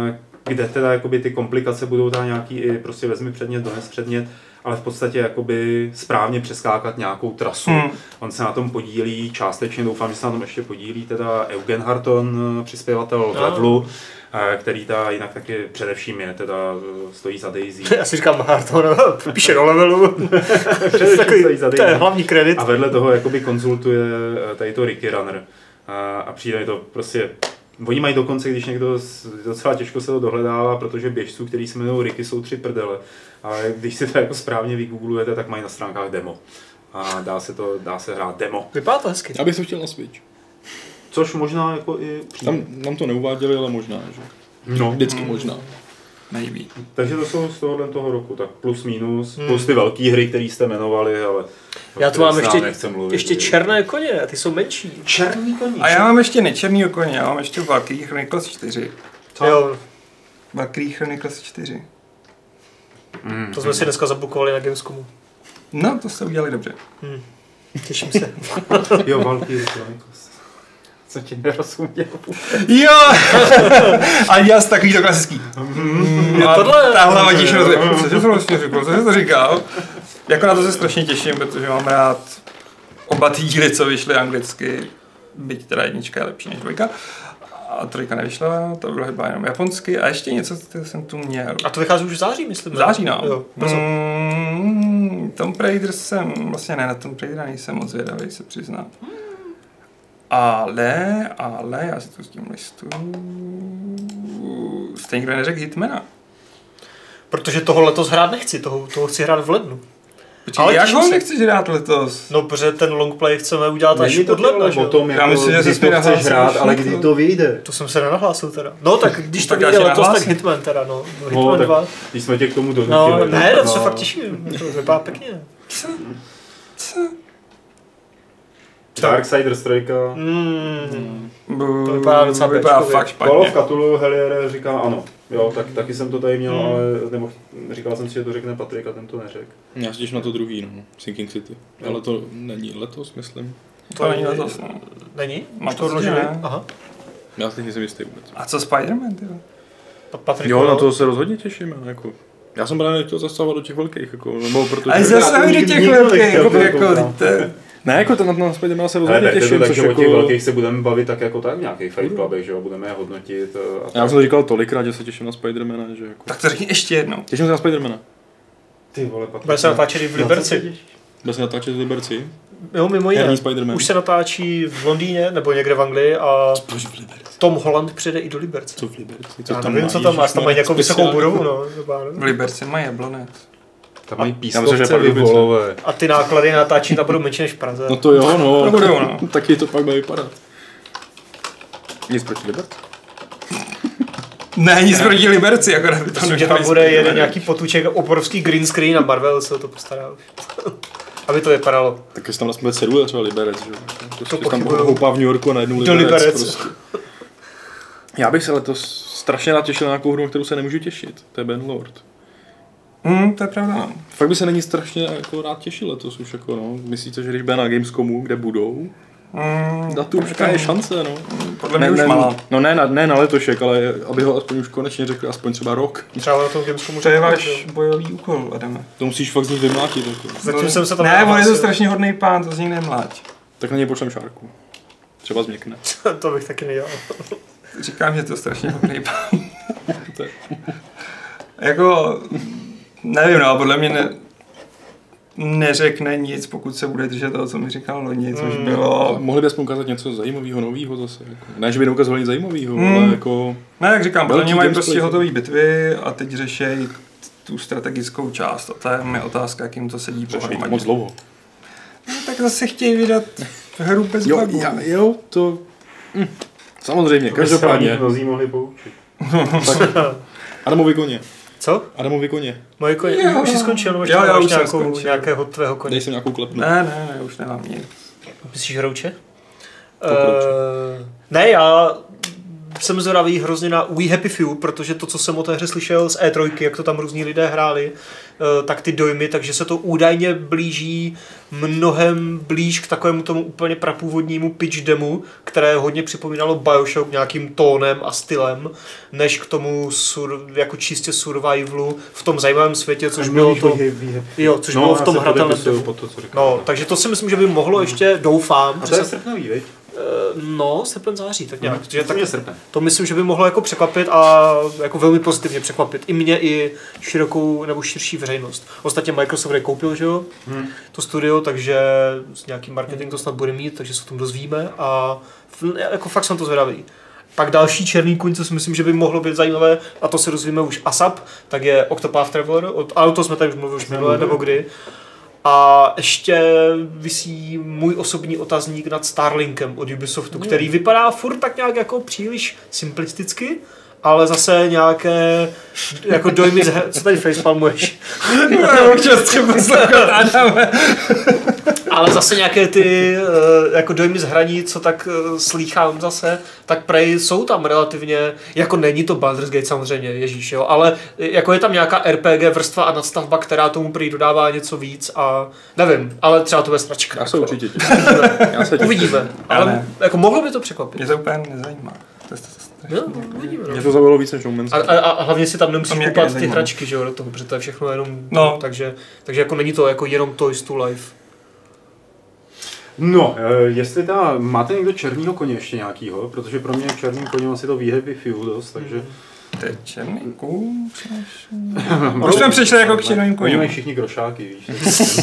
eh, kde teda jakoby ty komplikace budou tam nějaký i prostě vezmi předmět, dones předmět, ale v podstatě jakoby správně přeskákat nějakou trasu. Hmm. On se na tom podílí částečně, doufám, že se na tom ještě podílí teda Eugen Harton, přispěvatel v Ah. Levelu, eh, který ta jinak taky především je, teda eh, stojí za Daisy. Já si říkám Harton, píše do levelu. Takový- stojí za to je Daisy. hlavní kredit. A vedle toho jakoby konzultuje eh, tady to Ricky Runner. A, a přijde mi to prostě... Oni mají dokonce, když někdo docela těžko se to dohledává, protože běžců, který se jmenují Ricky, jsou tři prdele. Ale když si to jako správně vygooglujete, tak mají na stránkách demo. A dá se to, dá se hrát demo. Vypadá to hezky. Já bych to chtěl na Switch. Což možná jako i přijde. Tam nám to neuváděli, ale možná, že? No. Vždycky možná. Maybe. Takže to jsou z tohohle toho roku, tak plus minus, Hmm. plus ty velké hry, které jste jmenovali, ale... Já tu mám s námi ještě, mluvit, ještě černé koně, a ty jsou menší. Černý koní. A já mám ještě nečerný koně, já mám ještě Valkyrie Chronicles 4. Co? Jo, Valkyrie Chronicles 4. Mm. to jsme si dneska zabukovali na Gamescomu. No, to jste udělali dobře. Hm. Těším se. Jo, Valkyrie Chronicles. Co ti nerozuměl? Jo! A já z takový to klasický. Mm, a tohle- Ta hlava ti. Cože to vlastně řekl? Cože to říkal? Jako na to se strašně těším, protože mám rád oba ty díly, co vyšly anglicky. Byť teda jednička je lepší než dvojka. a trojka nevyšla, to bylo chyba jenom japonsky a ještě něco co jsem tu měl. A to vychází už v září, myslím. V září, no. Jo, brzo. Mm, Tomb Raider jsem, vlastně ne, na Tomb Raider nejsem moc zvědavý, se přiznám. Ale, ale, já si tu s tím listu, jste nikdo neřekl Hitmana. Protože toho letos hrát nechci, toho, toho chci hrát v lednu. Počkej, Ale jak ho se. nechceš hrát letos? No, protože ten longplay chceme udělat až Není to od ledna, že o jo? tom, Já jako, myslím, že jsi to chceš nahlásil hrát, ale to. kdy to vyjde. To jsem se nenahlásil teda. No tak když to Tak já vyjde letos, tak nahlásím. Hitman teda, no. No, Hitman tak 2. když jsme tě k tomu No, donutili. ne, tak to se no. fakt těším. To vypadá pěkně. Co? Co? Darksiders 3. Mm. To vypadá docela vypadá bečkově. fakt Call of špatně. Cthulhu Heliere říká ano. Jo, tak, taky jsem to tady měl, Hmm. ale nebo, říkal jsem si, že to řekne Patrik a ten to neřekl. Já těším na to druhý, no. Sinking City. Jo. Ale to není letos, myslím. To není letos, no. Není? Už to odložili? ne. Aha. Já si nejsem jistý vůbec. A co Spider-Man, ty? Patrik, Jo, na to se rozhodně těším. Jako. Já jsem právě nechtěl zasahovat do těch velkých, jako, nebo protože... Ale zasahuj do těch velkých, nechtěl jako, to jako, koukám. to, Ne, jako ten na Spidermana se rozhodně tak to těším, tak, což že o těch jako... velkých se budeme bavit tak jako tak v nějakých Fight Clubech, že jo, budeme je hodnotit. A Já už jsem to říkal tolikrát, že se těším na Spidermana, že jako... tak to řekni ještě jednou. Těším se na Spidermana. Ty vole, Patrik. Bude se natáčet i v co se Liberci. Byl jsem natáčet v Liberci. Jo, mimo jiné. Už se natáčí v Londýně nebo někde v Anglii a Proč v Liberci? Tom Holland přijde i do Liberce. Co v Liberci? Já nevím, co tam má, tam mají jako vysokou budovu, no. já. V Liberci mají jablonec. Tam mají pískovce, pak vy Liberce. volové. A ty náklady na natáčení tam budou menší než v Praze. No to jo, no. To budou, no. Taky to pak bude vypadat. Nic proti Liberci. Ne, nic proti Liberci, akorát by to Myslím, že tam bude jeden nějaký potůček, obrovský green screen a Marvel se o to postará. už. Aby to vypadalo. Tak jestli tam nasmět cedule třeba Liberec, že jo. Prostě tam houpá v New Yorku a najednou Liberec. Liberec. Prostě. Já bych se letos strašně rád těšil na nějakou hru, na kterou se nemůžu těšit. To je Ben Lord. Hmm, to je pravda, no. Fakt by se není strašně jako rád těšil letos už jako no. Myslíte, že když bude na Gamescomu, kde budou, Hmm, na tu už je šance, no. podle mě už malá. No ne na, ne na letošek, ale aby ho aspoň už konečně řekli aspoň třeba rok. Třeba na tom Gamescomu To je váš bojový úkol, Adame. To musíš fakt z nich vymlátit. Jako. Zatím jsem se tam Ne, on je to strašně hodný pán, to z něj nemláť. Tak na něj pošlem šárku. Třeba změkne. to bych taky nedělal. Říkám, že to je strašně hodný pán. Jako, nevím, no, podle mě ne, neřekne nic, pokud se bude držet toho, co mi říkal loni, což Mm. A bylo... mohli bychom ukázat něco zajímavého, nového zase. Jako. Ne, že by neukázali nic zajímavého, Hmm. ale jako... Ne, jak říkám, podle Velký mě mají prostě hotové bitvy a teď řešejí tu strategickou část. A to je mi otázka, jak jim to sedí pohromadě. moc dlouho. No, tak zase chtějí vydat hru bez Jo, bugů. já, jo, to... Hm. Samozřejmě, každopádně. Mnozí mohli poučit. Adamovi koně. Co? Adamovi koně. Moje koně, Jo. už jsi skončil, nebo Jo, jo, máš už jsem nějakou, skončil. nějakého tvého koně? Dej si nějakou klepnu. Ne, ne, ne, už nemám nic. Myslíš hrouče? Uh, ne, já jsem zvědavý hrozně na We Happy Few, protože to, co jsem o té hře slyšel z E3, jak to tam různí lidé hráli, eh, tak ty dojmy, takže se to údajně blíží mnohem blíž k takovému tomu úplně prapůvodnímu pitch demu, které hodně připomínalo Bioshock nějakým tónem a stylem, než k tomu sur, jako čistě survivalu v tom zajímavém světě, což bylo to, jo, což bylo v tom hratelném to, co říkal. No, takže to si myslím, že by mohlo ještě, doufám, A že to je se, srpnový, viď? Eh, no, srpen září, tak nějak. že tak, srpen. to myslím, že by mohlo jako překvapit a jako velmi pozitivně překvapit. I mě, i širokou nebo širší veřejnost. Ostatně Microsoft je koupil, že jo, Hmm. to studio, takže s nějaký marketing to snad bude mít, takže se o tom dozvíme a jako fakt jsem to zvědavý. Pak další černý kuň, co si myslím, že by mohlo být zajímavé, a to se dozvíme už ASAP, tak je Octopath Traveler, od, ale to jsme tady už mluvili už minule, nebo kdy. A ještě visí můj osobní otazník nad Starlinkem od Ubisoftu, který vypadá furt tak nějak jako příliš simplisticky, ale zase nějaké jako dojmy z her... Co tady facepalmuješ? Občas třeba poslouchat Adame. Ale zase nějaké ty eh, jako dojmy z hraní, co tak eh, slýchám zase, tak prej jsou tam relativně, jako není to Baldur's Gate samozřejmě, ježíš, jo, ale jako je tam nějaká RPG vrstva a nadstavba, která tomu prý dodává něco víc a nevím, ale třeba to bude stračka. Já se jako. určitě těším. Uvidíme, ale ne. jako mohlo by to překvapit. Mě to úplně nezajímá. To je, to, to, Jo, uvidíme. Mě No. to zaujalo víc než No Man's A, a, a hlavně si tam nemusíš mě kupovat ty hračky, že jo, do toho, protože to je všechno jenom, No. takže, takže jako není to jako jenom Toys to Life. No, eh, jestli ta, máte někdo černýho koně ještě nějakýho, protože pro mě černým koněm asi to výheby fiu dost, takže... To je černý kůň. Už jsme přišli jako k černým Oni koním. mají všichni grošáky, víš.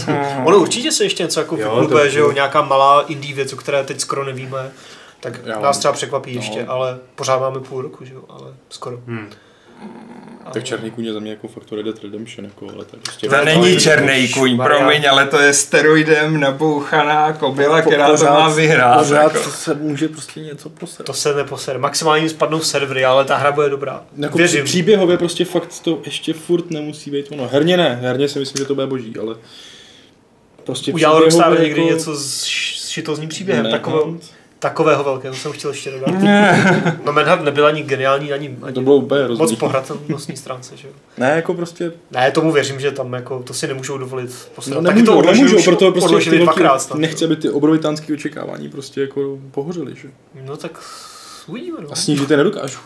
Ono určitě se ještě něco jako Jo, vyklube, že jo, nějaká malá indie věc, o které teď skoro nevíme, tak Jo. nás třeba překvapí No. ještě, ale pořád máme půl roku, že jo, ale skoro. Hmm. Tak černý kůň je za mě jako fakt Red Dead Redemption, jako, ale to prostě... To není černý kůň, promiň, ale to je steroidem nabouchaná kobila, která to má vyhrát. Pořád Jako. se může prostě něco posrat. To se neposere. Maximálně spadnou servery, ale ta hra bude dobrá. Jako Věřím. příběhově prostě fakt to ještě furt nemusí být ono. Herně ne, herně si myslím, že to bude boží, ale prostě Udělal Rockstar příběhově někdy jako- něco s, šitozním příběhem, Ne, takového, no. velkého, jsem chtěl ještě dodat. No Manhunt nebyl ani geniální, ani, ani To bylo úplně moc pohratelnostní stránce, že jo. Ne, jako prostě, Ne, tomu věřím, že tam jako, to si nemůžou dovolit no, poslat. Taky nemůžou, to odložili nemůžou, už- proto prostě odložili ty dvakrát snad. nechci, aby ty obrovitánské očekávání prostě jako pohořely, že? No tak uvidíme, no. A snížit je nedokážu.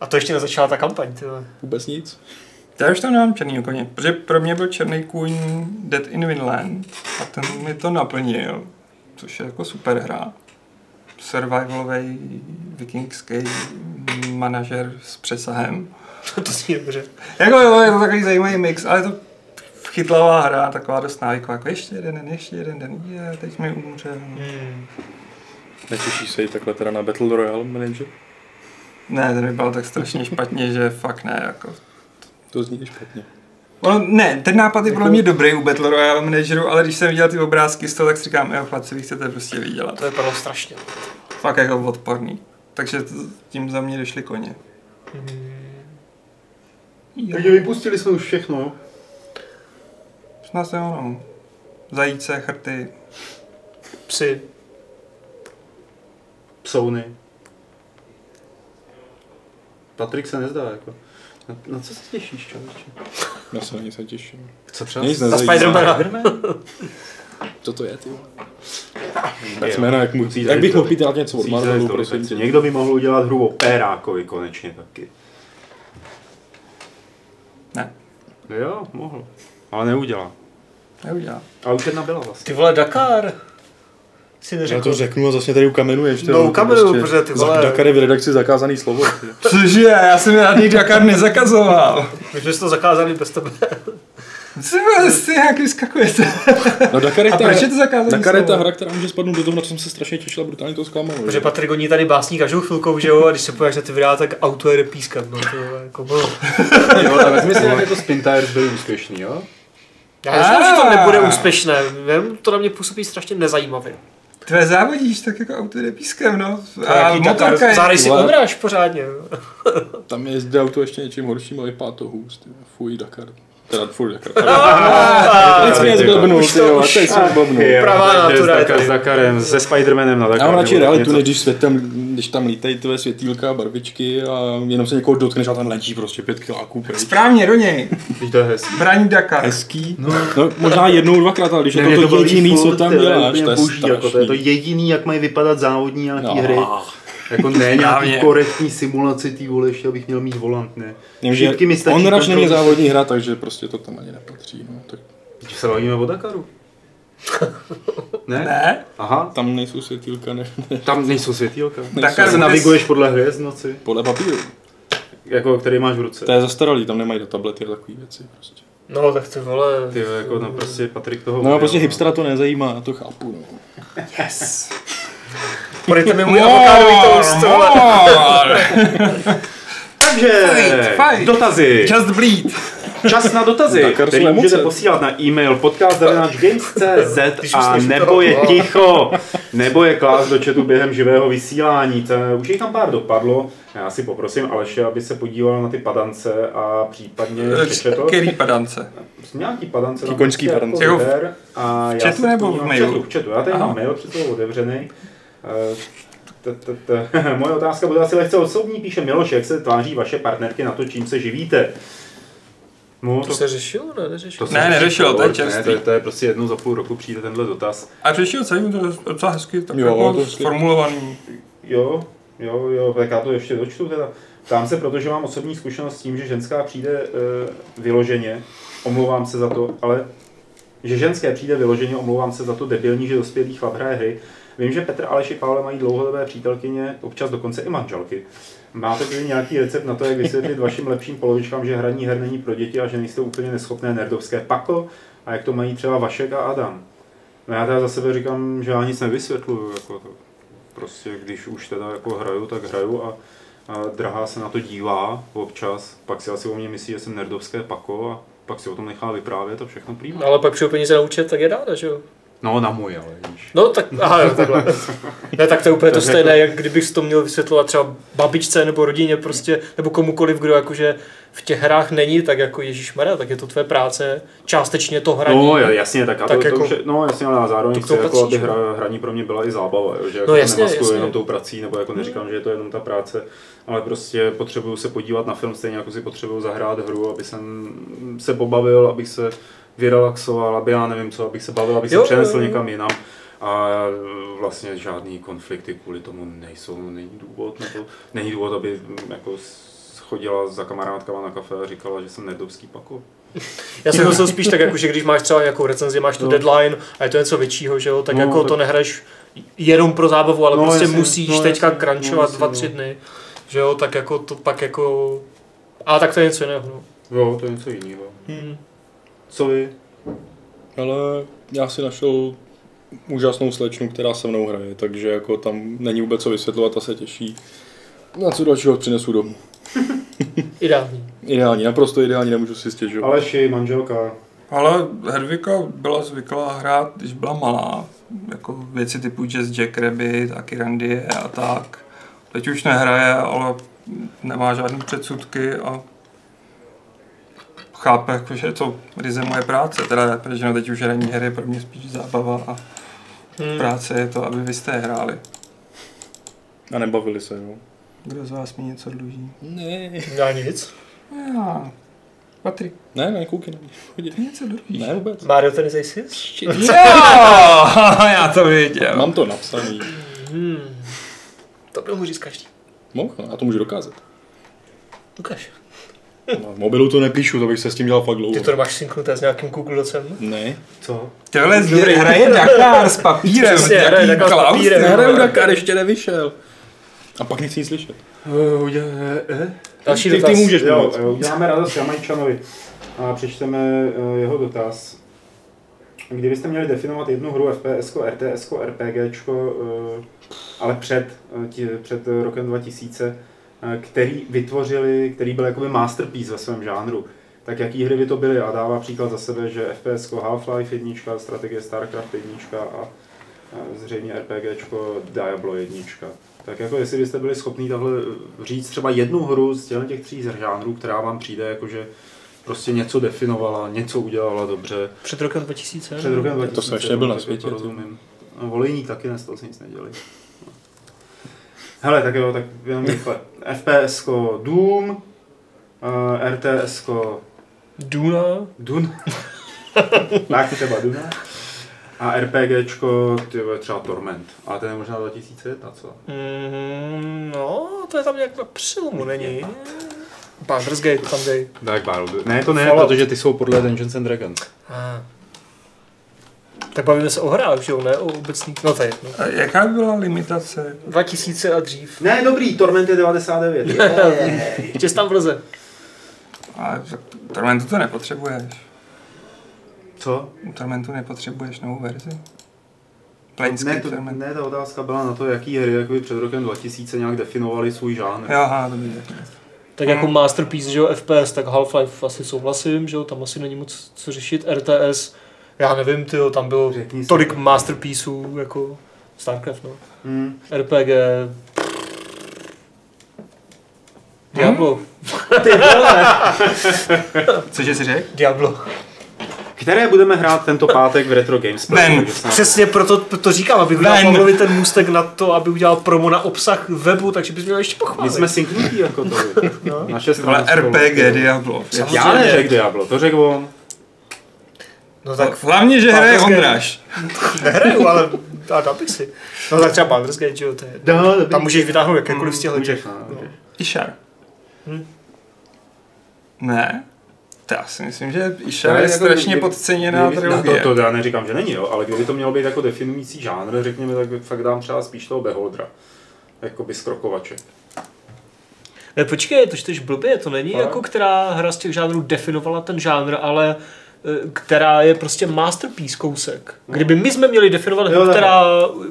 A to ještě nezačala ta kampaň, ty vole. Vůbec nic. Já už tam nemám černý koně, protože pro mě byl černý kůň Dead in Winland a ten mi to naplnil, což je jako super hra. Survivalový vikingský manažer s přesahem. to zní dobře. Jako jo, je to takový zajímavý mix, ale je to chytlavá hra, taková dost návyková, jako ještě jeden den, ještě jeden den, je, teď mi umře. Hmm. Netěší se jí takhle teda na Battle Royale manager? Ne, ten vypadal tak strašně špatně, že fakt ne, jako. To zní špatně. Ono, ne, ten nápad je podle mě dobrý u Battle Royale manageru, ale když jsem viděl ty obrázky z toho, tak si říkám, jo, chlapci, vy chcete prostě vydělat. To vypadalo strašně. Fakt jako odporný. Takže t- tím za mě došly koně. Jo. Takže vypustili jsme už všechno? Snad se ono. Zajíce, chrty. Psy. Psouny. Patrik se nezdá, jako. Na, na co se těšíš, člověče? Já se na nic netěším. Co třeba? Nic Na nezajímá. Spidermana. Co to je, ty vole? Batmana, jak, mu, jak zajít bych mohl pít něco od Marvelu, prosím tě. Někdo by mohl udělat hru o Pérákovi konečně taky. Ne, No jo, mohl. Ale neudělá. neudělá. Ale už jedna byla vlastně. Ty vole, Dakar. Si Já neřekl. to řeknu a zase tady ukamenuješ. No, ukamenuju, protože ty za- vole- Dakar je v redakci zakázaný slovo. Cože, já jsem žádný Dakar nezakazoval. My jsme si to zakázali bez tebe. Co vás nějak vyskakujete? No Dakar je, A ta, proč je to zakázaný Dakar je ta hra, která může spadnout do toho, na co jsem se strašně těšil a brutálně to zklamalo. Protože že? Patrik oni tady básní každou chvilkou, že jo, a když se pojáš na ty videa, tak auto jede pískat, no to je jako bylo. Jo, ale vezmi si, jak to Spin Tires byli úspěšný, jo? Já myslím, že to Ah. nebude úspěšné, vím, to na mě působí strašně nezajímavě. Tvé závodíš tak jako auto jde pískem, no. A motorka je... zárej si odráž pořádně. jo. Tam je zde auto ještě něčím horším a vypadá to hůz. ty. Fuj, Dakar. Teda Dakar. Teď jsi mě zblbnul, ty to- jo, teď jsi blbnul. Pravá takže natura je s Dakarem, se Spidermanem na Dakar. Já mám radši realitu, než když, světem, když tam lítají tvé světýlka, barvičky a jenom se někoho dotkneš a tam letí prostě pět kiláků. Správně, do něj. Vždyť to je hezký. Braní Dakar. Hezký. No, no, možná jednou, dvakrát, ale když je to jediný, co furt, tam je děláš, to je boží, jako, to je to strašný. jediný, jak mají vypadat závodní nějaký No. hry. Jako ne nějaký korektní simulaci, ty vole, ještě abych měl mít volant, ne. Vždycky mi stačí On Rush není závodní hra, takže prostě to tam ani nepatří. No. Tak Teď se bavíme o Dakaru. Ne? Ne? Aha, tam nejsou světýlka, ne, tam nejsou světýlka. Dakar Tak se bude- naviguješ podle hvězd noci, podle papíru. jako který máš v ruce. To je zastaralý, tam nemají do tablety a takové věci. Prostě. No tak ty vole. Ty jo, jako no prostě Patrik toho... No a prostě udělal, hipstera to nezajímá, já to chápu. No. Yes. Podejte mi můj avokádový toast. Takže, Fight, fight. dotazy. Just bleed. Čas na dotazy, který můžete posílat na e-mail podcast.games.cz a nebo je ticho, nebo je klás do chatu během živého vysílání. To, už jich tam pár dopadlo. Já si poprosím Aleše, aby se podíval na ty padance a případně přečetl. Který padance? Prostě Nějaký padance. Koňský padance. Jako a v já chatu nebo v mailu? V chatu, v chatu. Já tady Aha. mám mail před otevřený. Eh, Moje otázka bude asi lehce osobní, píše Miloš, jak se tváří vaše partnerky na to, čím se živíte? No, To se řešilo, ne? Neřešilo. se Ne, řeší neřešil, to je ne, čerstvý. to, je, to je prostě jednou za půl roku přijde tenhle dotaz. A řešil celý, to je docela hezky, tak Jo, jako to hezky. formulovaný. Jo, jo, jo, tak já to ještě dočtu teda. Ptám se, protože mám osobní zkušenost s tím, že ženská přijde uh, vyloženě, omlouvám se za to, ale Že ženské přijde vyloženě, omlouvám se za to debilní, že dospělý chlap hraje hry. Vím, že Petr, Aleš i Pavel mají dlouhodobé přítelkyně, občas dokonce i manželky. Máte tedy nějaký recept na to, jak vysvětlit vašim lepším polovičkám, že hraní her není pro děti a že nejste úplně neschopné nerdovské pako? A jak to mají třeba Vašek a Adam? No já teda za sebe říkám, že já nic nevysvětluju. Jako to. Prostě když už teda jako hraju, tak hraju a, a drahá se na to dívá občas. Pak si asi o mě myslí, že jsem nerdovské pako a pak si o tom nechá vyprávět a všechno prýmá. No, ale pak přijde peníze na účet, tak je ráda, že jo? No na můj, ale víš. No tak, aha, jo, takhle. Ne, tak to je úplně to stejné, jak kdybych to měl vysvětlovat třeba babičce nebo rodině prostě, nebo komukoliv, kdo jakože v těch hrách není, tak jako Ježíš tak je to tvé práce, částečně to hraní. No jasně, tak, a Tak to, jako- to už je, no jasně, ale já zároveň chci, jako, aby hra, hraní pro mě byla i zábava, jo, že jako No no, jasně, jasně. jenom tou prací, nebo jako neříkám, že je to jenom ta práce, ale prostě potřebuju se podívat na film stejně jako si potřebuju zahrát hru, aby jsem se pobavil, abych se vyrelaxoval, aby já nevím co, abych se bavil, abych Jo, se přenesl někam jinam. A vlastně žádný konflikty kvůli tomu nejsou, není důvod, nebo není důvod, aby mm, jako chodila za kamarádkama na kafe a říkala, že jsem nerdovský pako. Já jsem myslel spíš tak, jako, že když máš třeba nějakou recenzi, máš tu No. deadline a je to něco většího, že jo, tak No, jako tak- to nehraješ jenom pro zábavu, ale No, prostě jasně, musíš no, teďka jasně, crunchovat no, dva, no. tři dny, že jo, tak jako to pak jako... A tak to je něco jiného, no. Jo, to je něco jiného. Hmm. Co vy? Ale já si našel úžasnou slečnu, která se mnou hraje, takže jako tam není vůbec co vysvětlovat a se těší. Na co dalšího přinesu domů. Ideální. Ideální, naprosto ideální, nemůžu si stěžovat. Aleši, manželka. Ale Hedvika byla zvyklá hrát, když byla malá. Jako věci typu Jazz Jack Rabbit a Kirandie a tak. Teď už nehraje, ale nemá žádný předsudky a chápe, jako, že je to ryze moje práce, teda, protože no, teď už hraní hry je pro mě spíš zábava a Hmm. práce je to, aby vy jste je hráli. A nebavili se, jo. Kdo z vás mi něco dluží? Ne. Já nic. Já. Patrik, Ne, ne, koukej na mě. Ty něco dlužíš? Ne vůbec. Mario Tennis Aces? Jo, já to věděl. Mám to napsaný. Hmm. To by mohl říct každý. Mohl, no, já to můžu dokázat. Ukaž. No, v mobilu to nepíšu, to bych se s tím dělal fakt dlouho. Ty to máš synknuté s nějakým Google Docem? Ne. Co? Tohle zde hraje Dakar s papírem. Přesně, hraje Dakar s papírem. vole. Dakar, ještě nevyšel. A pak nechci nic slyšet. Uh, eh? Další ty, dotaz. ty můžeš Jo, mluvit. jo, uděláme radost Jamajčanovi a přečteme uh, jeho dotaz. Kdybyste měli definovat jednu hru FPS, RTS, RPG, uh, ale před, uh, tí, před rokem 2000, uh, který vytvořili, který byl jakoby masterpiece ve svém žánru, tak jaký hry by to byly? A dává příklad za sebe, že FPS Half-Life 1, strategie StarCraft 1 a, zřejmě RPG Diablo 1. Tak jako jestli byste byli schopni tahle říct třeba jednu hru z těch tří žánrů, která vám přijde jakože prostě něco definovala, něco udělala dobře. Před rokem 2000? Před rokem 2000. To jsem ještě nebyl na světě, rozumím. No, volejník taky ne, z toho si nic neděli. Hele, tak jo, tak jenom rychle. FPS Doom, uh, RTS Duna? Dun. tak třeba Duna. A RPGčko, ty třeba Torment. A ten je možná 2001, co? Mm, no, to je tam nějak na přelomu, není? Baldur's Gate tam dej. Tak Baldur. Ne, to ne, Fallout. protože ty jsou podle Dungeons and Dragons. Ah. Tak bavíme se o hrách, že jo, ne o obecných. No to je jedno. A jaká byla limitace? 2000 a dřív. Ne, dobrý, Torment je 99. Ještě tam vleze. A v Tormentu to nepotřebuješ. Co? U Tormentu nepotřebuješ novou verzi. Ne, to, Torment. ne, ta otázka byla na to, jaký hry jakoby před rokem 2000 nějak definovali svůj žánr. Jo, aha, dobrý. Tak jako Masterpiece, že jo, FPS, tak Half-Life asi souhlasím, že jo, tam asi není moc co řešit. RTS, já nevím, ty jo, tam bylo Řekni si. tolik Masterpieceů, jako StarCraft, no. Hmm. RPG, Diablo. Cože jsi řekl? Diablo. Které budeme hrát tento pátek v Retro Games? Ven. Přesně proto to říkám, aby udělal. Pavlovi ten můstek na to, aby udělal promo na obsah webu, takže bys měl ještě My pochválit. jsme synknutí jako to. No. Naše Ale. RPG Diablo. Já neřekl Diablo, to řekl on. No tak Hlavně, že hraje. Ondráš. nehraju, ale a dal bych si. No tak třeba Baldur's Gate, že jo, to je. Tam můžeš vytáhnout jakékoliv z těchto Můžeš, těch. no, no. Išar. Hm. Ne. Já si myslím, že Isha je jako strašně kdyby- podceněná kdyby- trilogie. No, to, to já neříkám, že není, jo, ale kdyby to mělo být jako definující žánr, řekněme, tak fakt dám třeba spíš toho Beholdra. Jakoby skrokovače. Ne, počkej, to čteš blbě, to není Fakt? jako která hra z těch žánrů definovala ten žánr, ale eh, která je prostě masterpiece kousek. Kdyby my jsme měli definovat hru, která,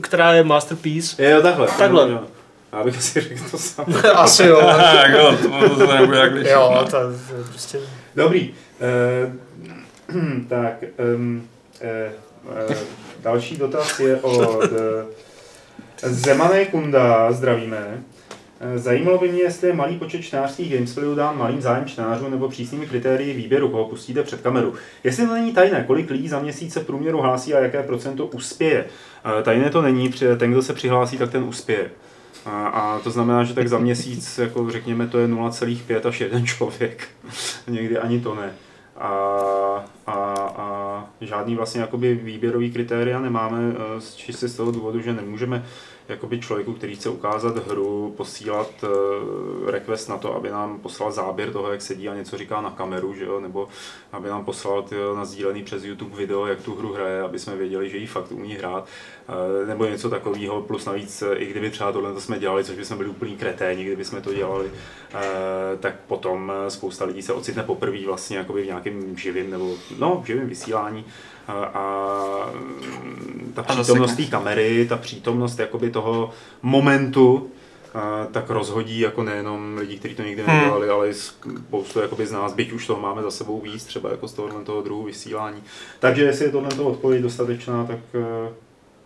která je masterpiece, Je, jo, takhle. Takhle. Jo, jo. Já bych asi řekl to samé. asi jo. Tak jo, to, to nebude jak jo, no. to, je prostě... Dobrý. Eh, tak, um, eh, eh, další dotaz je od eh, Zemané Kunda, zdravíme. Eh, Zajímalo by mě, jestli je malý počet čtenářských gamesplayů dán malým zájem čtenářů nebo přísnými kritérii výběru, koho pustíte před kameru. Jestli to není tajné, kolik lidí za měsíc se průměru hlásí a jaké procento uspěje. Eh, Tajné to není, ten, kdo se přihlásí, tak ten uspěje. A, a to znamená, že tak za měsíc, jako řekněme, to je 0,5 až jeden člověk. Někdy ani to ne. A, a, a žádný vlastně jakoby výběrový kritéria nemáme, eh, čistě z toho důvodu, že nemůžeme jakoby člověku, který chce ukázat hru, posílat uh, request na to, aby nám poslal záběr toho, jak sedí a něco říká na kameru, že jo? nebo aby nám poslal tyjo, na sdílený přes YouTube video, jak tu hru hraje, aby jsme věděli, že ji fakt umí hrát, uh, nebo něco takového, plus navíc, eh, i kdyby třeba tohle to jsme dělali, což by jsme byli úplný kreténi, kdyby jsme to dělali, tak potom eh, spousta lidí se ocitne poprvé vlastně v nějakém živém nebo no, živém vysílání a, ta přítomnost té kamery, ta přítomnost jakoby toho momentu, a, tak rozhodí jako nejenom lidi, kteří to nikdy Hmm. nedělali, ale i spoustu jakoby z nás, byť už toho máme za sebou víc, třeba jako z tohohle toho druhu vysílání. Takže jestli je tohle odpověď dostatečná, tak, eh,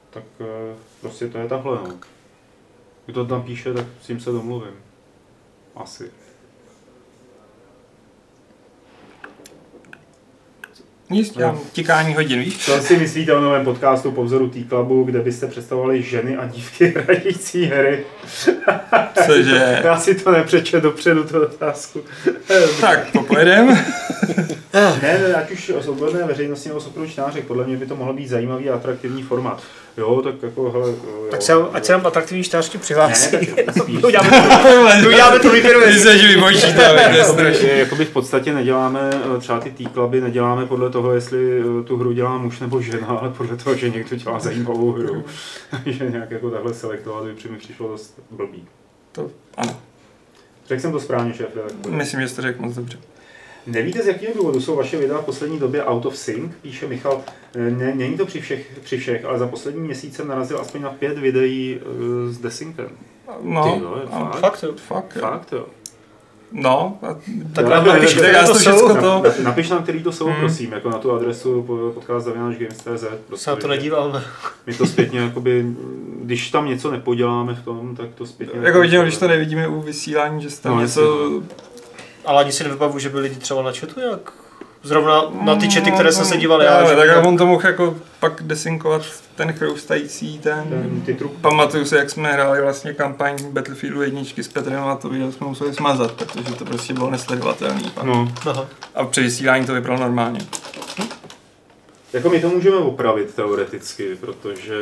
tak eh, prostě to je takhle. No. Kdo to tam píše, tak s tím se domluvím. Asi. Nic, dělám tikání hodin, víš? Co si myslíte o novém podcastu po vzoru T-Clubu, kde byste představovali ženy a dívky hrající hry? Cože? Já si to nepřečet dopředu, tu otázku. Tak, to pojedem. ne, ať už z odborné veřejnosti nebo čtenářek, podle mě by to mohl být zajímavý a atraktivní formát. Jo, tak jako, hele, jo, Tak se, ať se nám atraktivní čtářky přihlásí. Ne, tak spíš. uděláme to, výběrové se, že vybočí to, je Jakoby, strašně. jakoby v podstatě neděláme, eh, třeba ty T-kluby neděláme podle toho, jestli eh, tu hru dělá muž nebo žena, ale podle toho, že někdo dělá zajímavou hru. že nějak jako takhle selektovat by při mi přišlo dost blbý. To, ano, Řekl jsem to správně, šéf myslím, že jsi to řekl moc dobře. Nevíte, z jakého důvodu jsou vaše videa v poslední době out of sync, píše Michal. Eh, Ne, není to při všech, při všech, ale za poslední měsíc jsem narazil aspoň na pět videí uh, s desyncem. No, Ty ano, fakt? Fakt jo. fakt, jo. Fakt jo. No, Tak Jo, nám napiš, já to to jsou. všechno to... Na- Napiš nám, který to jsou, Hmm. prosím, jako na tu adresu po- podcast.games.cz. Se na to nedíváme. My to zpětně, jakoby, když tam něco nepoděláme v tom, tak to zpětně... Jako vidím, když to nevidíme u vysílání, že tam No, něco... Ale ani si nevybavu, že by lidi třeba na chatu jak Zrovna na ty čety, které jsem se díval já. Ale, tak by- on to mohl jako pak desinkovat ten chroustající ten... Ten, Pamatuju se, jak jsme hráli vlastně kampaň Battlefieldu jedničky s Petrem a to video jsme museli smazat, protože to prostě bylo nesledovatelný. pak. no, Aha. A při vysílání to vypadalo normálně. Jako my to můžeme opravit teoreticky, protože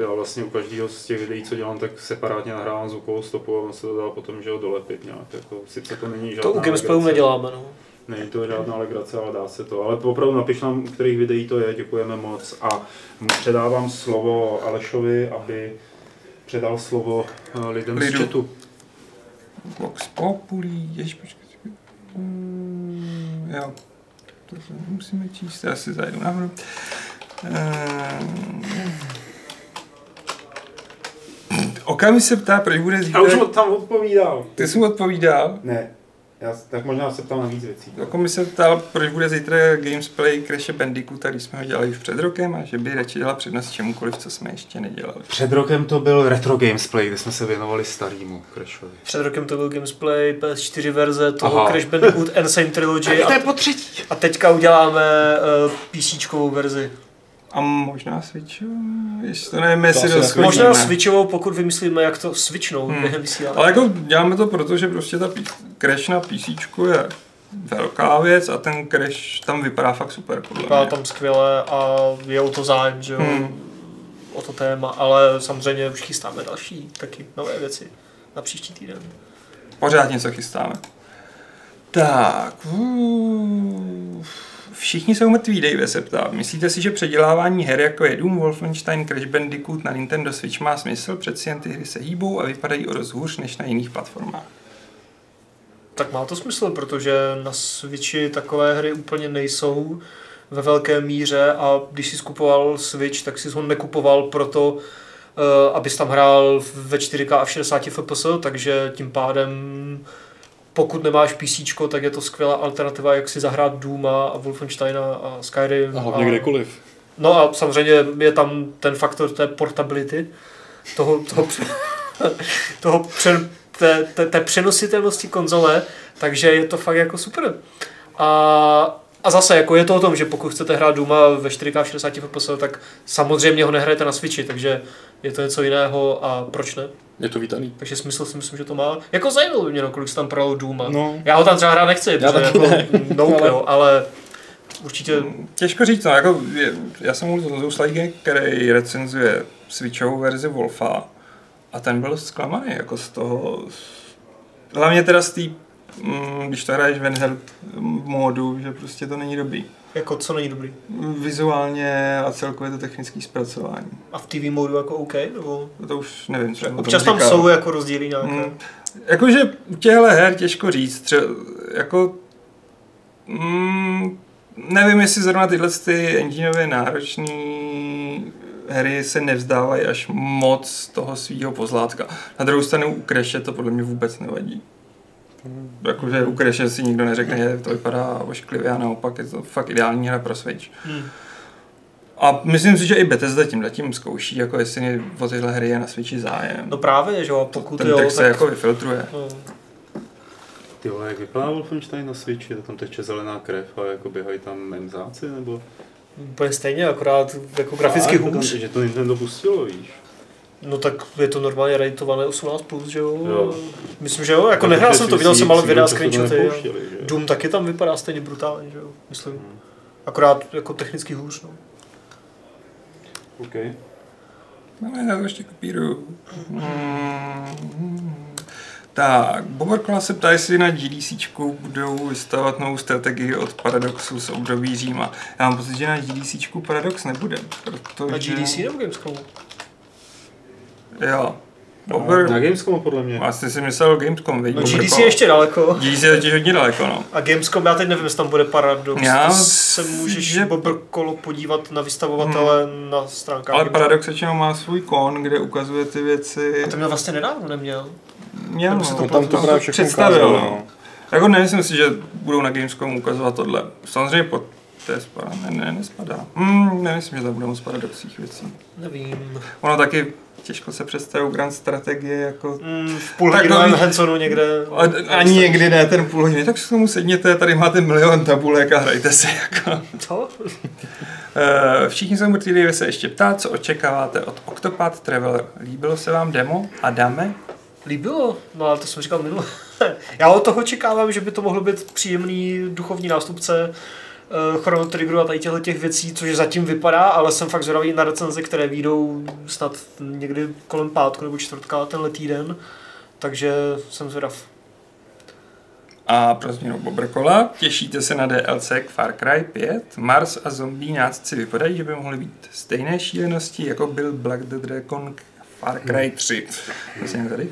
já vlastně u každého z těch videí, co dělám, tak separátně nahrávám zvukovou stopu a on se to dá potom že ho dolepit nějak. Jako, sice to není žádná To u legrace. neděláme, no. Není to žádná legrace, ale dá se to. Ale opravdu napiš nám, u kterých videí to je, děkujeme moc. A předávám slovo Alešovi, aby předal slovo eh, lidem Lidu. z chatu. Vox Populi, jež počkej. Mm, jo, to se musíme číst, já si zajdu nahoru. Ehm. Okami se ptá, proč bude Já zítra... už mu tam odpovídal. Ty jsi mu odpovídal. Ne, já, tak možná se ptal na víc věcí. Okami se ptal, proč bude zítra Gamesplay Crash Bandicoota, když jsme ho dělali už před rokem a že by radši dala přednost čemukoliv, co jsme ještě nedělali. Před rokem to byl Retro Gamesplay, kde jsme se věnovali starýmu Crashovi. Před rokem to byl Gamesplay, PS4 verze, toho Aha. Crash Bandicoot Insane Trilogy a, po třetí. a teďka uděláme uh, PCčkovou verzi. A možná Switch, ještě to nevím, jestli asi rozchodíme. Možná switchovou, pokud vymyslíme, jak to switchnou Hmm. během vysílání. Ale jako děláme to proto, že prostě ta pí- Crash na PC je velká věc a ten Crash tam vypadá fakt super, podle Vypadá mě. tam skvěle a je o to zájem, že jo, Hmm. o to téma, ale samozřejmě už chystáme další taky nové věci na příští týden. Pořád něco chystáme. Tak. uh, Všichni jsou mrtví, Dave se ptá. Myslíte si, že předělávání her jako je Doom, Wolfenstein, Crash Bandicoot na Nintendo Switch má smysl? Přeci jen ty hry se hýbou a vypadají o dost hůř než na jiných platformách. Tak má to smysl, protože na Switchi takové hry úplně nejsou ve velké míře a když jsi skupoval Switch, tak si ho nekupoval proto, uh, abys tam hrál ve 4K a v 60 fps, takže tím pádem pokud nemáš PC, tak je to skvělá alternativa, jak si zahrát Dooma a Wolfensteina a Skyrim. A hlavně kdekoliv. No a samozřejmě je tam ten faktor té portability, toho, toho, toho pře, té, té, té přenositelnosti konzole, takže je to fakt jako super. A, a zase jako je to o tom, že pokud chcete hrát Duma ve 4K 60 fps, tak samozřejmě ho nehrajete na Switchi, takže je to něco jiného a proč ne? Je to vítaný. Takže smysl si myslím, že to má. Jako zajímalo by mě, no, kolik se tam pralo Duma. No. Já ho tam třeba hrát nechci, Já protože taky jako, ne. no, Ale-. Jo, ale určitě Těžko říct, no, jako, je, já jsem mluvil s Zousleigy, který recenzuje Switchovou verzi Wolfa a ten byl zklamaný jako z toho, hlavně teda z té, mm, když to hraješ v handheld módu, že prostě to není dobrý. jako co není dobrý. Vizuálně a celkově to technické zpracování. A v TV modu jako OK? Nebo... To už nevím, co Občas tam říkal. jsou jako rozdíly nějaké. Mm, jakože u těchto her těžko říct, třeba, jako mm, nevím, jestli zrovna tyhle ty engineově náročné hry se nevzdávají až moc toho svého pozlátka. Na druhou stranu u Crashe to podle mě vůbec nevadí. Jakože u Crashe si nikdo neřekne, že to vypadá ošklivě a naopak je to fakt ideální hra pro Switch. Hmm. A myslím si, že i Bethesda tím zatím zkouší, jako jestli o tyhle hry je na Switchi zájem. No právě, že jo, pokud Ten jo, text se tak... jako vyfiltruje. No. Ty vole, jak vypadá Wolfenstein na Switchi? To tam teče zelená krev a jako běhají tam memzáci, nebo? Úplně stejně, akorát jako graficky Fakt? hůř. Že to Nintendo pustilo, víš? No tak je to normálně rateované 18+, plus, že jo? Jo. Myslím, že jo, jako nehrál jsem to, viděl jsem ale videa, screenshoty. Doom taky tam vypadá stejně brutálně, že jo, myslím. Hmm. Akorát jako technicky hůř, no. OK. Ale já to ještě kopíruju. Mm. Tak, Boborkola se ptá, jestli na GDC budou vystavovat novou strategii od Paradoxu z období Říma. Já mám pocit, že na GDC Paradox nebude, protože... Na GDC nebo Gamescomu? Jo. Bobr... Na Gamescomu podle mě. Vlastně si myslel Gamescom, vidíš? No GDC je ještě daleko. GDC je totiž hodně daleko, no. A Gamescom, já teď nevím, jestli tam bude Paradox. Já se můžeš že- Bobrkolo podívat na vystavovatele na stránkách. Ale. Paradox většinou má svůj kon, kde ukazuje ty věci. A to měl vlastně nedávno, neměl. Měl, nebo se no, to tam to právě všechno představil, ukázalo, no. no. Jako nemyslím si, že budou na Gamescomu ukazovat tohle. Samozřejmě pod to je spadá, ne, ne, nespadá. Hmm, nemyslím, že to bude moc paradoxních věcí. Nevím. Ono taky těžko se představují grand strategie jako... Mm, v půl Tak hodinovém nový- Hansonu někde. A, ani někdy ne ten půl hodiny, tak k tomu sedněte, tady máte milion tabulek a hrajte si jako. Co? Eh, Všichni jsou mrtví, se ještě ptá, co očekáváte od Octopath Traveler. Líbilo se vám demo? Adame? Líbilo, no ale to jsem říkal minule. Já od toho očekávám, že by to mohlo být příjemný duchovní nástupce Chrono Triggeru a tady těchto těch věcí, což zatím vypadá, ale jsem fakt zvědavý na recenze, které výjdou snad někdy kolem pátku nebo čtvrtka tenhle týden. Takže jsem zvědav. A pro změnu Bobrkola, těšíte se na DLC k Far Cry 5? Mars a zombie nácci vypadají, že by mohly být stejné šílenosti, jako byl Black the Dragon k Far Cry 3. To jsem tady.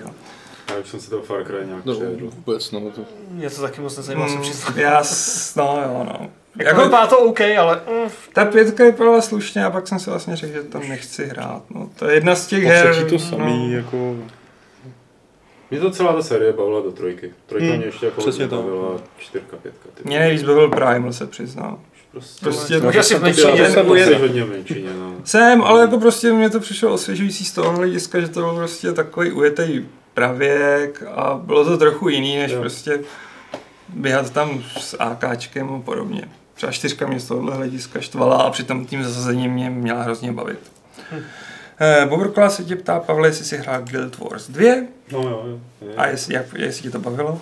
Já už jsem si toho Far Cry nějak No, přejedl. vůbec, no. To... Mě to taky moc nezajímá, se Mm, přiznám. já, no jo, no. Jako, Jako, vypadá to OK, ale mm, ta pětka vypadala slušně a pak jsem si vlastně řekl, že tam nechci hrát. No, to je jedna z těch Po her. třetí to samý, no. jako... Mě to celá ta série bavila do trojky. Trojka Hmm, mě ještě jako přesně tak. bavila, čtyřka, pětka. Ty. Mě nejvíc bavil Primal, se přiznám. Prostě, Prostě No, to, že asi v to menšině, hodně menšině, no. Jsem, ale jako prostě mě to přišlo osvěžující z toho hlediska, že to byl prostě takový ujetý pravěk a bylo to trochu jiný, než Jo. prostě běhat tam s AKčkem a podobně. Třeba čtyřka mě z tohohle hlediska štvala a přitom tím zasazením mě měla hrozně bavit. Hm. Eh, Bobrkola se tě ptá, Pavle, jestli jsi hrál Guild Wars 2 No jo, jo. je. a jestli, jak, jestli tě to bavilo.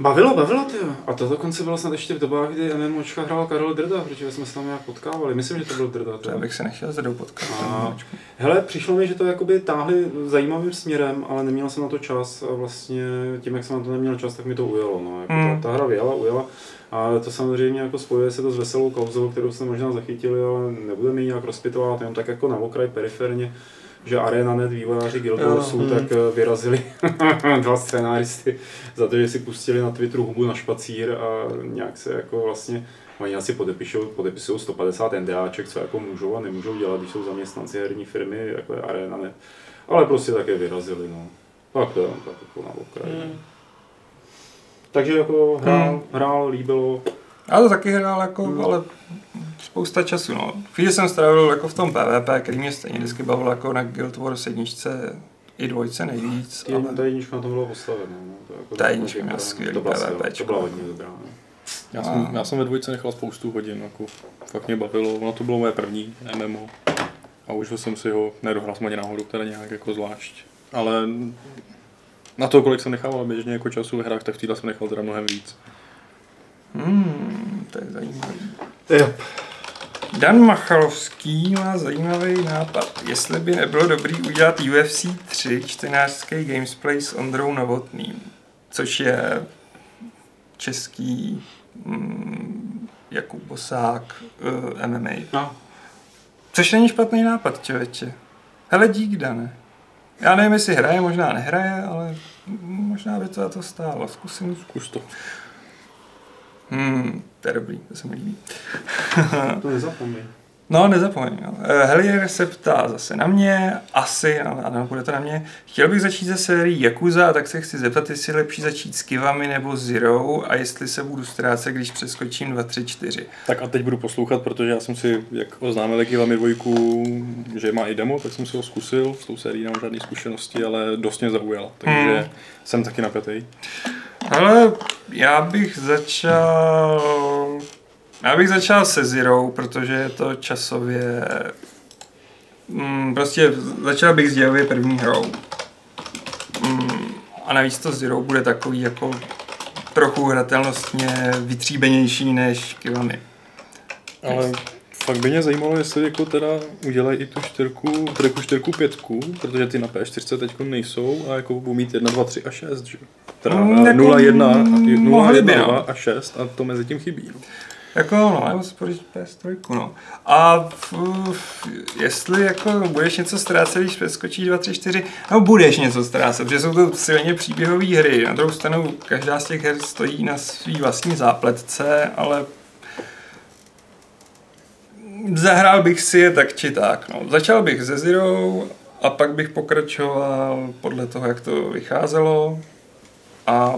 Bavilo, bavilo ty. A to dokonce bylo snad ještě v dobách, kdy MMOčka hrál Karel Drda, protože jsme se tam nějak potkávali. Myslím, že to byl Drda. To já bych se nechtěl zvedou potkat. A- Hele, přišlo mi, že to jakoby táhli zajímavým směrem, ale neměl jsem na to čas a vlastně tím, jak jsem na to neměl čas, tak mi to ujelo. No. Jako Hmm. ta, ta hra vyjela, ujela. A to samozřejmě jako spojuje se to s veselou kauzou, kterou jste možná zachytili, ale nebudeme ji nějak rozpitovat, jenom tak jako na okraj periferně že ArenaNet vývojáři Guild Warsů Jo, tak eh, vyrazili dva scénáristy za to, že si pustili na Twitteru hubu na špacír a nějak se jako vlastně Oni asi podepisují, podepisují 150 NDAček, co jako můžou a nemůžou dělat, když jsou zaměstnanci herní firmy, jako je ArenaNet. Ale prostě také vyrazili, no. Tak to je tak jako na okraji. Hmm. Takže jako hrál, Hmm. hrál, líbilo. Já to taky hrál, jako, ale spousta času, no. Chvíli jsem strávil jako v tom PvP, který mě stejně vždycky bavil jako na Guild Wars jedničce i dvojce nejvíc, Ale... Ta jednička na tom byla postavena. No. To, jako Ta jednička měla to skvělý byla, PvPčko. to byla hodně dobrá. No. Já jsem, já jsem ve dvojce nechal spoustu hodin, jako fakt mě bavilo, ono to bylo moje první MMO a užil jsem si ho, nedohrál jsem ani náhodou teda nějak jako zvlášť, ale na to, kolik jsem nechával běžně jako času ve hrách, tak v téhle jsem nechal teda mnohem víc. hmm, to je zajímavý. Jo. Dan Machalovský má zajímavý nápad. Jestli by nebylo dobrý udělat UFC 3 čtenářský gamesplay s Ondrou Novotným, což je český mm, Jakub Bosák uh, MMA. No, Což není špatný nápad, člověče. Hele, dík, Dane. Já nevím, jestli hraje, možná nehraje, ale možná by to za to stálo. Zkusím. Zkus to. Hmm, to je dobrý, to se mi líbí. to nezapomeň. No, nezapomeň. No. Eh, Helier se ptá zase na mě, asi, ale ano, bude to na mě. Chtěl bych začít ze sérií Yakuza, tak se chci zeptat, jestli je lepší začít s Kivami nebo Zero a jestli se budu ztrácet, když přeskočím 2, 3, 4. Tak a teď budu poslouchat, protože já jsem si, jak oznámil Kivami dvojku, že má i demo, tak jsem si ho zkusil, s tou sérií nemám žádné zkušenosti, ale dost mě zaujala, takže Hmm. jsem taky napětej. Ale já bych začal... Já bych začal se Zero, protože je to časově... Mm, prostě začal bych s dějově první hrou. Mm, a navíc to Zero bude takový jako trochu hratelnostně vytříbenější než Kiwami. Ale fakt by mě zajímalo, jestli jako teda udělají i tu čtyřku, trojku, čtyřku, pětku, protože ty na P4 teď nejsou a jako budou mít 1, 2, 3 a 6, že? Teda Mm, jako 0, 1, mm, 0, mohli 1, by, no. 2 a 6 a to mezi tím chybí. No. Jako no, nebo si pořídit PS3, no. A f, f, jestli jako budeš něco ztrácet, když přeskočíš 2, 3, 4, no budeš něco ztrácet, protože jsou to silně příběhové hry. Na druhou stranu, každá z těch her stojí na svý vlastní zápletce, ale zahrál bych si je tak či tak. No. Začal bych ze Zero a pak bych pokračoval podle toho, jak to vycházelo a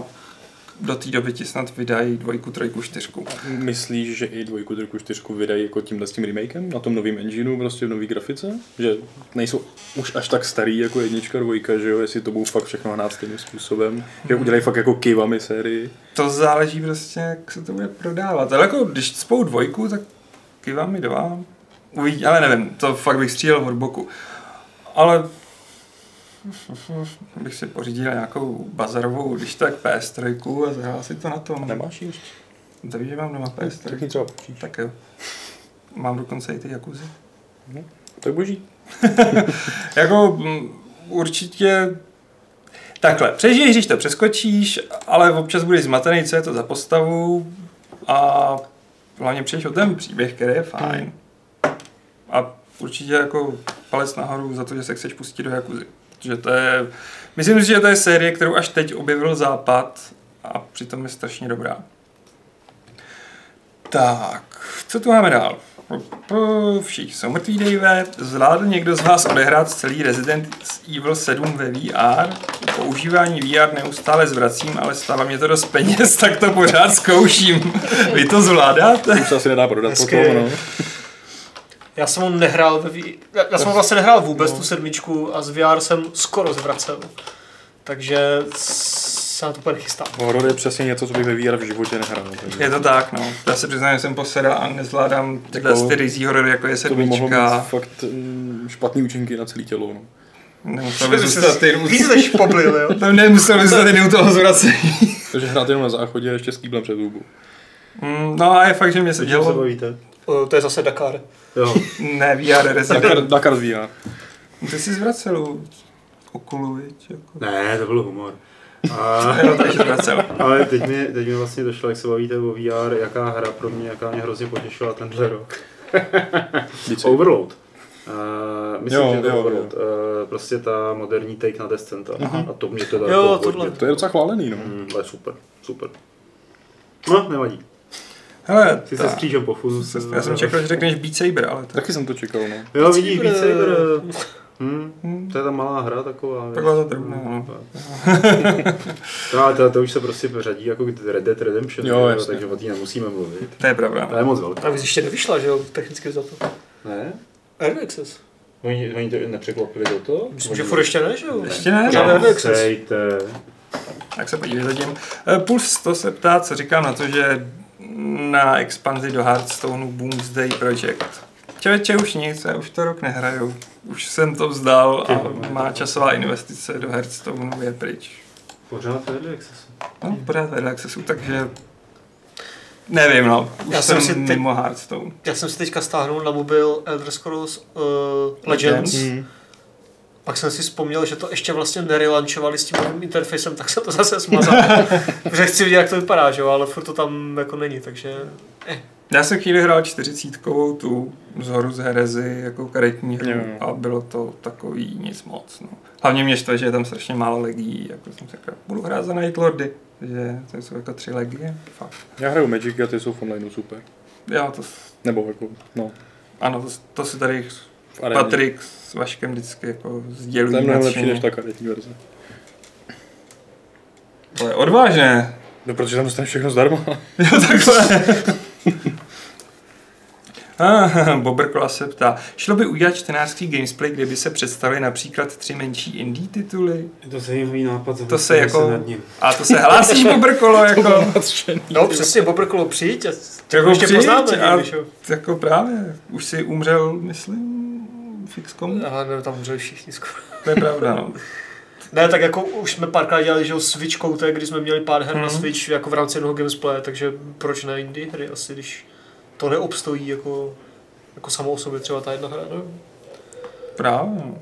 do té doby ti snad vydají dvojku, trojku, čtyřku. Myslíš, že i dvojku, trojku, čtyřku vydají jako tímhle s tím remakem na tom novém engineu, prostě v nový grafice? Že nejsou už až tak starý jako jednička, dvojka, že jo, jestli to budou fakt všechno hnát stejným způsobem, že udělají fakt jako Kivami sérii. To záleží prostě, jak se to bude prodávat. Ale jako, když spou dvojku, tak Kivami dva. Uvidí, ale nevím, to fakt bych střílel od boku. Ale bych si pořídil nějakou bazarovou, když tak PS3 a zahrál si to na tom. Nemáš ji ještě? To víš, že mám doma Tak PS3. ji třeba počíš. Tak jo. Mám dokonce i ty Jakuzy. Tak boží. Jako mm, určitě takhle, přežiješ, když to přeskočíš, ale občas budeš zmatený, co je to za postavu a hlavně přijdeš o ten příběh, který je fajn. A určitě jako palec nahoru za to, že se chceš pustit do Jakuzy. Protože to je, myslím si, že to je série, kterou až teď objevil Západ a přitom je strašně dobrá. Tak, co tu máme dál? Všichni jsou mrtví, Dave. Zvládl někdo z vás odehrát celý Resident Evil 7 ve VR? Používání VR neustále zvracím, ale stále mě to dost peněz, tak to pořád zkouším. Vy to zvládáte? Už se asi nedá prodat Hezky. potom, no. Já jsem ho nehrál ve V... Já, já jsem ho vlastně nehrál vůbec, tu sedmičku, a z VR jsem skoro zvracel. Takže se na to úplně chystám. Horor je přesně něco, co bych ve VR v životě nehrál. Takže Je to tak, no. Já se přiznám, že jsem posedal a nezvládám tyhle Jako- ty rizí horory, jako je to by mohlo sedmička. mít fakt mm, špatný účinky na celé tělo. No. Nemusel by zůstat jen u- Víc než poblil, jo? Tam nemusel by zůstat jen u toho zvracení. Takže hrát jenom na záchodě a ještě s kýblem před hubu. Mm, No a je fakt, že mě se Co se dělo. O, To je zase Dakar. Jo. Ne, VR Resident. Dakar, Dakar z VR. Ty jsi zvracel u Okulu, viď? Jako. Ne, to byl humor. A, vracel. ale teď mi, teď mi vlastně došlo, jak se bavíte o VR, jaká hra pro mě, jaká mě hrozně potěšila tenhle rok. Overload. Uh, myslím, Jo, že to je jo, Overload. Uh, prostě ta moderní take na Descenta. A to mě teda Jo, jako tohle. hodně- To je docela chválený, no. Mm, ale super, super. No, nevadí. Hele, Si se ta, skřížem po fuzu. já jsem čekal, že řekneš Beat Saber, ale to Taky jsem to čekal, no. Jo, vidíš, Beat Saber. Saber. Hm, Hm. to je ta malá hra taková. Taková ta drobná, no. No, ale to, to už se prostě řadí jako Red Dead Redemption, Jo, jo, takže o té nemusíme mluvit. To je pravda. To je moc velká. A ještě nevyšla, že jo, technicky za to. Ne? Early Access. Oni, oni to nepřeklopili do toho? Myslím, že furt ještě ne, že jo? Ještě ne, no. Early Access. Tak se podívej zatím. Eh, Puls to se ptá, co říkám na to, že na expanzi do Hearthstoneu Boomsday Project. Čeveče už nic, já už to rok nehraju. Už jsem to vzdal a má časová investice do Hearthstoneu je pryč. Pořád Early Access. No, pořád v Early Accessu, takže nevím, no. Už Já jsem, jsem si teď- mimo Hearthstone. Já jsem si teďka stáhnul na mobil Elder Scrolls uh, Legends. Legends. Mm. Pak jsem si vzpomněl, že to ještě vlastně nerelančovali s tím novým interfejsem, tak se to zase smazal. Protože chci vidět, jak to vypadá, že jo, ale furt to tam jako není, takže... Já jsem chvíli hrál čtyřicítkovou tu zhoru z Herezy jako karetní hru Jo. a bylo to takový nic moc. No. Hlavně mě štve, že je tam strašně málo legií, jako jsem si říkal, budu hrát za Night Lordy, že to jsou jako tři legie, fakt. Já hraju Magic a ty jsou v onlineu super. Jo, to, Nebo jako, no, ano, to, to si tady. Patrik s Vaškem vždycky jako To je sdělují mnohem lepší než ta karetní verze. To je odvážné. No, protože tam dostaneš všechno zdarma. Jo, takhle. Ah, Bobrkola se ptá, šlo by udělat čtenářský gamesplay, kde by se představili například tři menší indie tituly? Je to zajímavý nápad. To se jako- nad ním. A to se hlásíš, Bobrkolo, jako... No přesně, Bobrkolo, přijď a Jako ještě přijď poznáme a-. Jako právě, už si umřel, myslím, Fixcom? Aha, ne, tam umřeli všichni skoro. To je pravda, no. Ne, tak jako už jsme párkrát dělali, že jo, Switch Coute, kdy jsme měli pár her na Mhm. Switch jako v rámci jednoho gamesplay, takže proč ne indie hry asi, když to neobstojí jako, jako samo o sobě třeba ta jedna hra, no. Právě, no.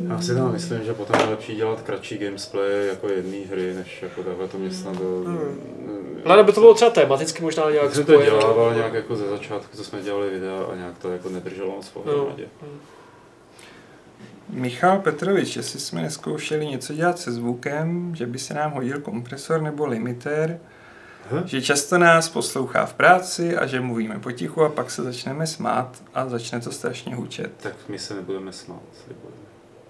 Já si tam myslím, že potom je lepší dělat kratší gamesplay jako jedné hry, než jako takhle to mě snad do... Hmm. Ale by to bylo třeba tematicky možná nějak jsem to dělával nějak jako ze začátku, co jsme dělali videa a nějak to jako nedrželo moc pohromadě. Michal Petrovič, jestli jsme neskoušeli něco dělat se zvukem, že by se nám hodil kompresor nebo limiter, Aha. že často nás poslouchá v práci a že mluvíme potichu a pak se začneme smát a začne to strašně hučet. Tak my se nebudeme smát, slibujeme.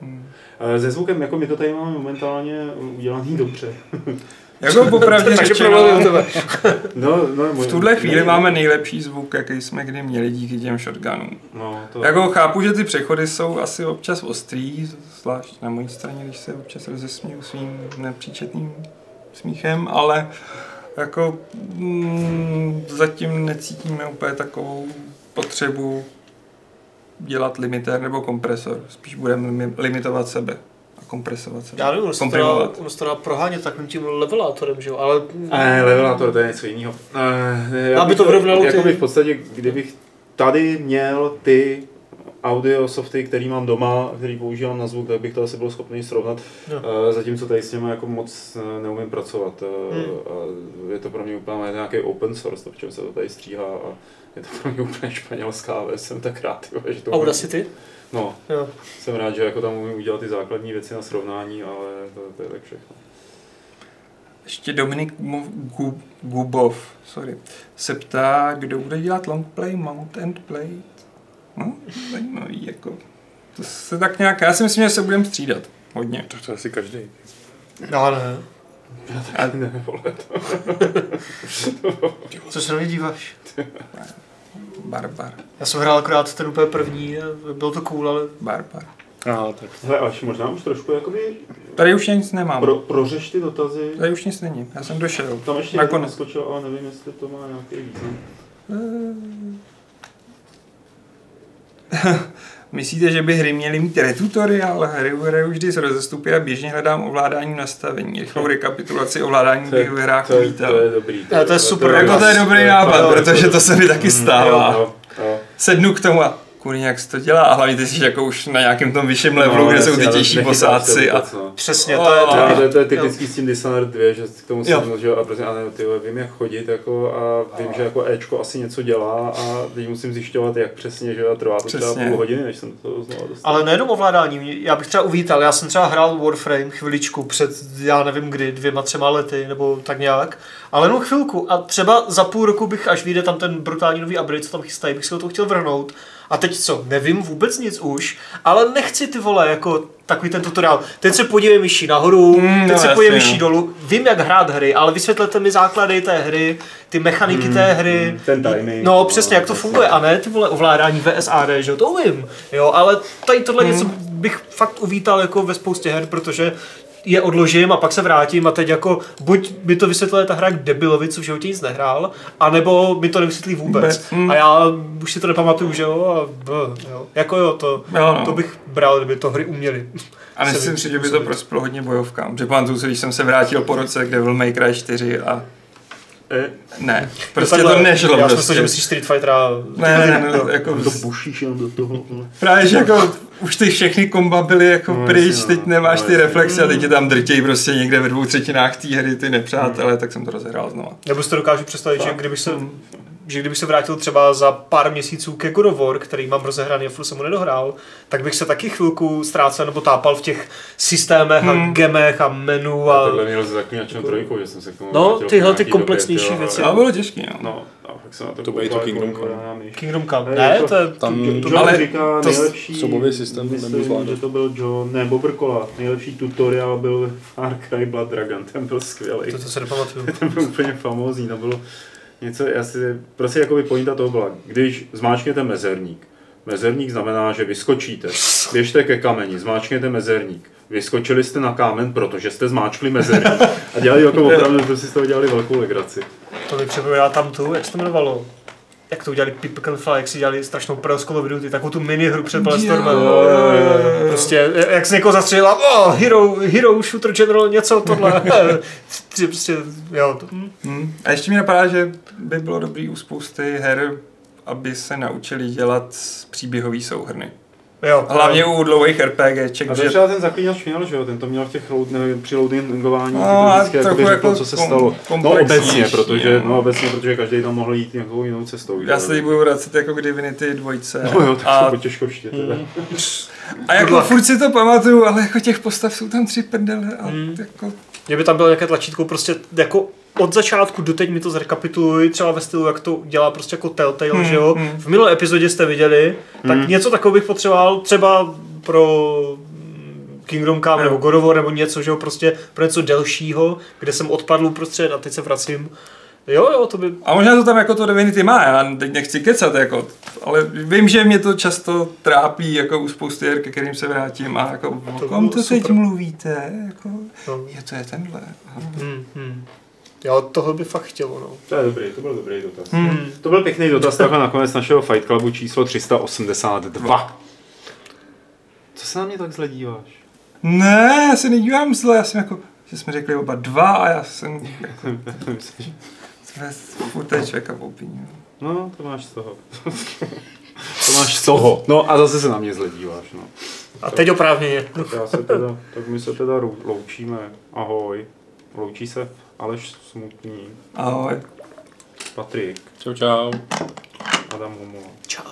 Hmm. Eh, Se zvukem, jako my to tady máme momentálně udělaný dobře. Jako popravdě řečeno. No, no, v tuhle chvíli máme nejlepší zvuk, jaký jsme kdy měli díky těm shotgunům. No, to... Jako chápu, že ty přechody jsou asi občas ostrý, zvlášť na mojí straně, když se občas rozesměju svým nepříčetným smíchem, ale jako mm, zatím necítíme úplně takovou potřebu dělat limiter nebo kompresor. Spíš budeme limi- limitovat sebe a kompresovat sebe. Já nevím, ono se to dá, prohánět takovým tím levelátorem, že jo, ale... Ne, levelátor to je něco jiného. Eh, já Aby bych to vyrovnalo ty- Jakoby v podstatě, kdybych tady měl ty audio softy, který mám doma, který používám na zvuk, tak bych to asi byl schopný srovnat. Eh, Zatímco tady s těmi jako moc eh, neumím pracovat. Eh, Hmm. Je to pro mě úplně nějaký open source, to, v čem se to tady stříhá a je to pro mě úplně španělská věc, jsem tak rád, jo, že to umím. Audacity? No, Jo. jsem rád, že jako tam umím udělat ty základní věci na srovnání, ale to, to je tak všechno. Ještě Dominik Gubov sorry, se ptá, kdo bude dělat longplay, mount and play. No, zajímavý, jako. To se tak nějak, já si myslím, že se budeme střídat. Hodně. To, to asi každý. No, ne. A Ne, vole, to. Co se na mě díváš? barbar, Já jsem hrál akorát ten úplně první, a bylo to cool, ale barbar. Aha, tak. Hele, až možná už trošku jakoby Tady už nic nemám. pro, prořeš ty dotazy. Tady už nic není, já jsem došel. Tam ještě jako Nakonec. naskočil, ale nevím, jestli to má nějaký význam. Myslíte, že by hry měly mít retutoriál? Hry hraju vždy z rozestupy a běžně hledám ovládání nastavení. Rychlou rekapitulaci ovládání bych v hrách to, je, to je dobrý. Ne, to je super, Jako to je dobrý nápad, protože to se mi taky stává. Jo, jo. Sednu k tomu a kurně, jak se to dělá a hlavně ty jsi jako už na nějakém tom vyšším levelu, No, kde jsou ty těžší posádci a no. Přesně, to je, to To, je, to, je typický s tím Dishonored 2, že k tomu jsem že jo, a prostě, ale ty vím jak chodit jako a vím, že jako Ečko asi něco dělá a teď musím zjišťovat, jak přesně, že jo, a trvá to třeba půl hodiny, než jsem to znovu dostal. Ale nejenom ovládání, já bych třeba uvítal, já jsem třeba hrál Warframe chviličku před, já nevím kdy, dvěma, třema lety, nebo tak nějak, ale jenom chvilku a třeba za půl roku bych, až vyjde tam ten brutální nový upgrade, co tam chystají, bych si o to chtěl vrhnout. A teď co, nevím vůbec nic už, ale nechci ty vole, jako takový ten tutoriál. Teď se podívej myší nahoru, Mm, teď no, se podívej jasně, myší no. dolů. Vím, jak hrát hry, ale vysvětlete mi základy té hry, ty mechaniky té hry. mm, ten timing, No, no, přesně, jak to funguje. A ne ty vole ovládání VSAD, že jo, to umím. Jo, ale tady tohle něco bych fakt uvítal jako ve spoustě her, protože je odložím a pak se vrátím a teď jako buď by to vysvětlila ta hra k debilovi, co v životě nic nehrál, anebo mi to nevysvětlí vůbec. Vůbec, mm. A já už si to nepamatuju, že jo, a jo. Jako jo, to, Jo, no. to bych bral, kdyby to hry uměli. A se myslím si, že by to prospělo hodně bojovkám. Protože pamatuju si, když jsem se vrátil po roce k Devil May Cry 4 a ne, prostě to nešlo. Já jsem prostě. myslel, že myslíš Street Fightera. Ne, ne, ne, jako to bušíš jenom do toho. Právě, že jako už ty všechny komba byly jako No, pryč, jasně, teď no. nemáš No, ty reflexy a teď tě tam drtějí prostě někde ve dvou třetinách té hry ty nepřátelé, tak jsem to rozehrál znova. Nebo si to dokážu představit, že kdybych se že kdybych se vrátil třeba za pár měsíců ke God of War, který mám rozehraný a furt jsem mu nedohrál, tak bych se taky chvilku ztrácel nebo tápal v těch systémech a Hmm. gemech a menu a... Tohle měl s zaklínačem trojkou, že jsem se k tomu No, tyhle ty komplexnější době, věci. Ale bylo těžký, no. No, a fakt jsem na to To bude i to koukal, Kingdom jako Come. Kingdom Come. Ne, Ne, to- je... Tam John ale říká to nejlepší, sobový systém myslím, že to byl John, ne, Bobrkola, nejlepší tutoriál byl Far Cry Blood Dragon, ten byl skvělý. To, to se nepamatuju. ten byl úplně famózní, to bylo něco, asi, prostě jakoby pointa toho byla, když zmáčknete mezerník, mezerník znamená, že vyskočíte, běžte ke kameni, zmáčkněte mezerník, vyskočili jste na kámen, protože jste zmáčkli mezerník a dělali jako opravdu, že si z toho dělali velkou legraci. To mi připomíná tam tu, jak se to jmenovalo? Jak to udělali People Can Fly, jak si dělali strašnou Call of Duty, takovou tu mini hru před jo, jo. Prostě, jak se někoho zastřelila, oh, hero, hero, shooter general, něco, tohle. Ty prostě, jo, to, hm. Hmm. A ještě mi napadá, že by bylo dobrý u spousty her, aby se naučili dělat příběhový souhrny. Jo. Hlavně u dlouhých RPGček, A to že třeba ten zaklínač měl, že jo, ten to měl v těch load, ne, při loadingování, No, no, a vždycky trochu jakoby řekl, jako co se kom- stalo. No obecně, protože, no. no obecně, protože každý tam mohl jít nějakou jinou cestou. já se teď budu vracet jako k Divinity dvojce. No jo, tak a, a... těžko ještě teda. a jako furt si to pamatuju, ale jako těch postav jsou tam tři prdele a Hmm. jako Kdyby tam bylo nějaké tlačítko, prostě jako od začátku do teď mi to zrekapituluji, třeba ve stylu, jak to dělá prostě jako Telltale, Hmm, že jo. hmm. V minulé epizodě jste viděli, tak Hmm. něco takového bych potřeboval třeba pro Kingdom Come nebo God of War nebo něco, že jo, prostě pro něco delšího, kde jsem odpadl uprostřed a teď se vracím. Jo, jo, to by... A možná to tam jako to Divinity má, já teď nechci kecat, jako, ale vím, že mě to často trápí jako u spousty her, ke kterým se vrátím a jako o To kom bylo to teď super. mluvíte, jako, No. je to je tenhle. Hmm, hmm. Jo, tohle by fakt chtělo, no. To je dobrý, to byl dobrý dotaz. Hmm. To byl pěkný dotaz takhle nakonec našeho Fight Clubu číslo 382. Co se na mě tak zle díváš? Ne, já se nedívám zle, já jsem jako, že jsme řekli oba dva a já jsem jako, jsme furt tady člověka v opíně. No, to máš z toho. to máš z toho. No a zase se na mě zle díváš, no. A teď oprávněně. Tak, já se teda, tak my se teda loučíme. Ahoj. Loučí se Aleš Smutný, Ahoj. Patrik, Čau, čau. Adam Homo. Čau.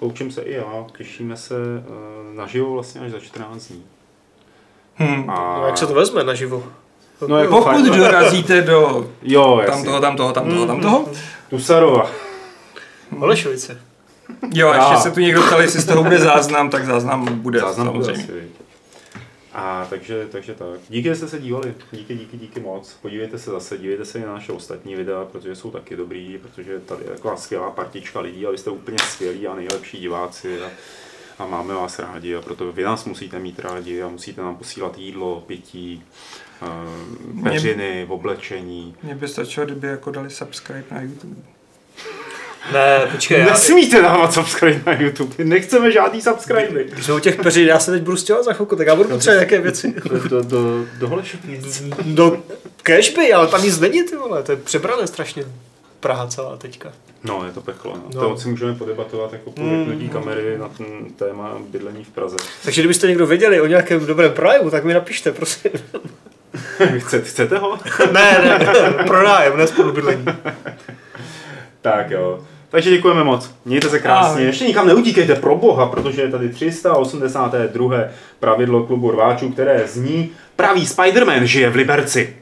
Loučím se i já, těšíme se uh, naživo vlastně až za 14 dní. Hm. A... No, jak se to vezme naživo? No, jako Pokud fajn. dorazíte do Jo, tam toho, tam toho, tam toho, tam toho. Tusarova. Olešovice. Jo, a Já. ještě se tu někdo ptal, jestli z toho bude záznam, tak záznam bude Záznam bude samozřejmě. asi, viď. A takže, takže tak. Díky, že jste se dívali. Díky, díky, díky moc. Podívejte se zase, dívejte se i na naše ostatní videa, protože jsou taky dobrý, protože tady je taková skvělá partička lidí a vy jste úplně skvělí a nejlepší diváci a, a máme vás rádi a proto vy nás musíte mít rádi a musíte nám posílat jídlo, pití, peřiny, oblečení. Mně by stačilo, kdyby jako dali subscribe na YouTube. Ne, počkej, já, Nesmíte dávat subscribe na YouTube, my nechceme žádný subscribe. když jsou těch peřin, já se teď budu stěhovat za chvilku, tak já budu potřebovat nějaké věci. Do, do, do, do Holešovic. Do cashby, ale tam nic není, ty vole, to je přebrané strašně. Praha celá teďka. No, je to peklo. No. No. To si můžeme podebatovat jako po Mm. vypnutí kamery na ten téma bydlení v Praze. Takže kdybyste někdo věděli o nějakém dobrém pronájmu, tak mi napište, prosím. Chcete, chcete ho? ne, ne, ne, pronájem, ne spolubydlení. Tak jo. Takže děkujeme moc. Mějte se krásně. Ahoj. Ještě nikam neutíkejte pro boha, protože je tady 382. pravidlo klubu rváčů, které zní Pravý Spider-Man žije v Liberci.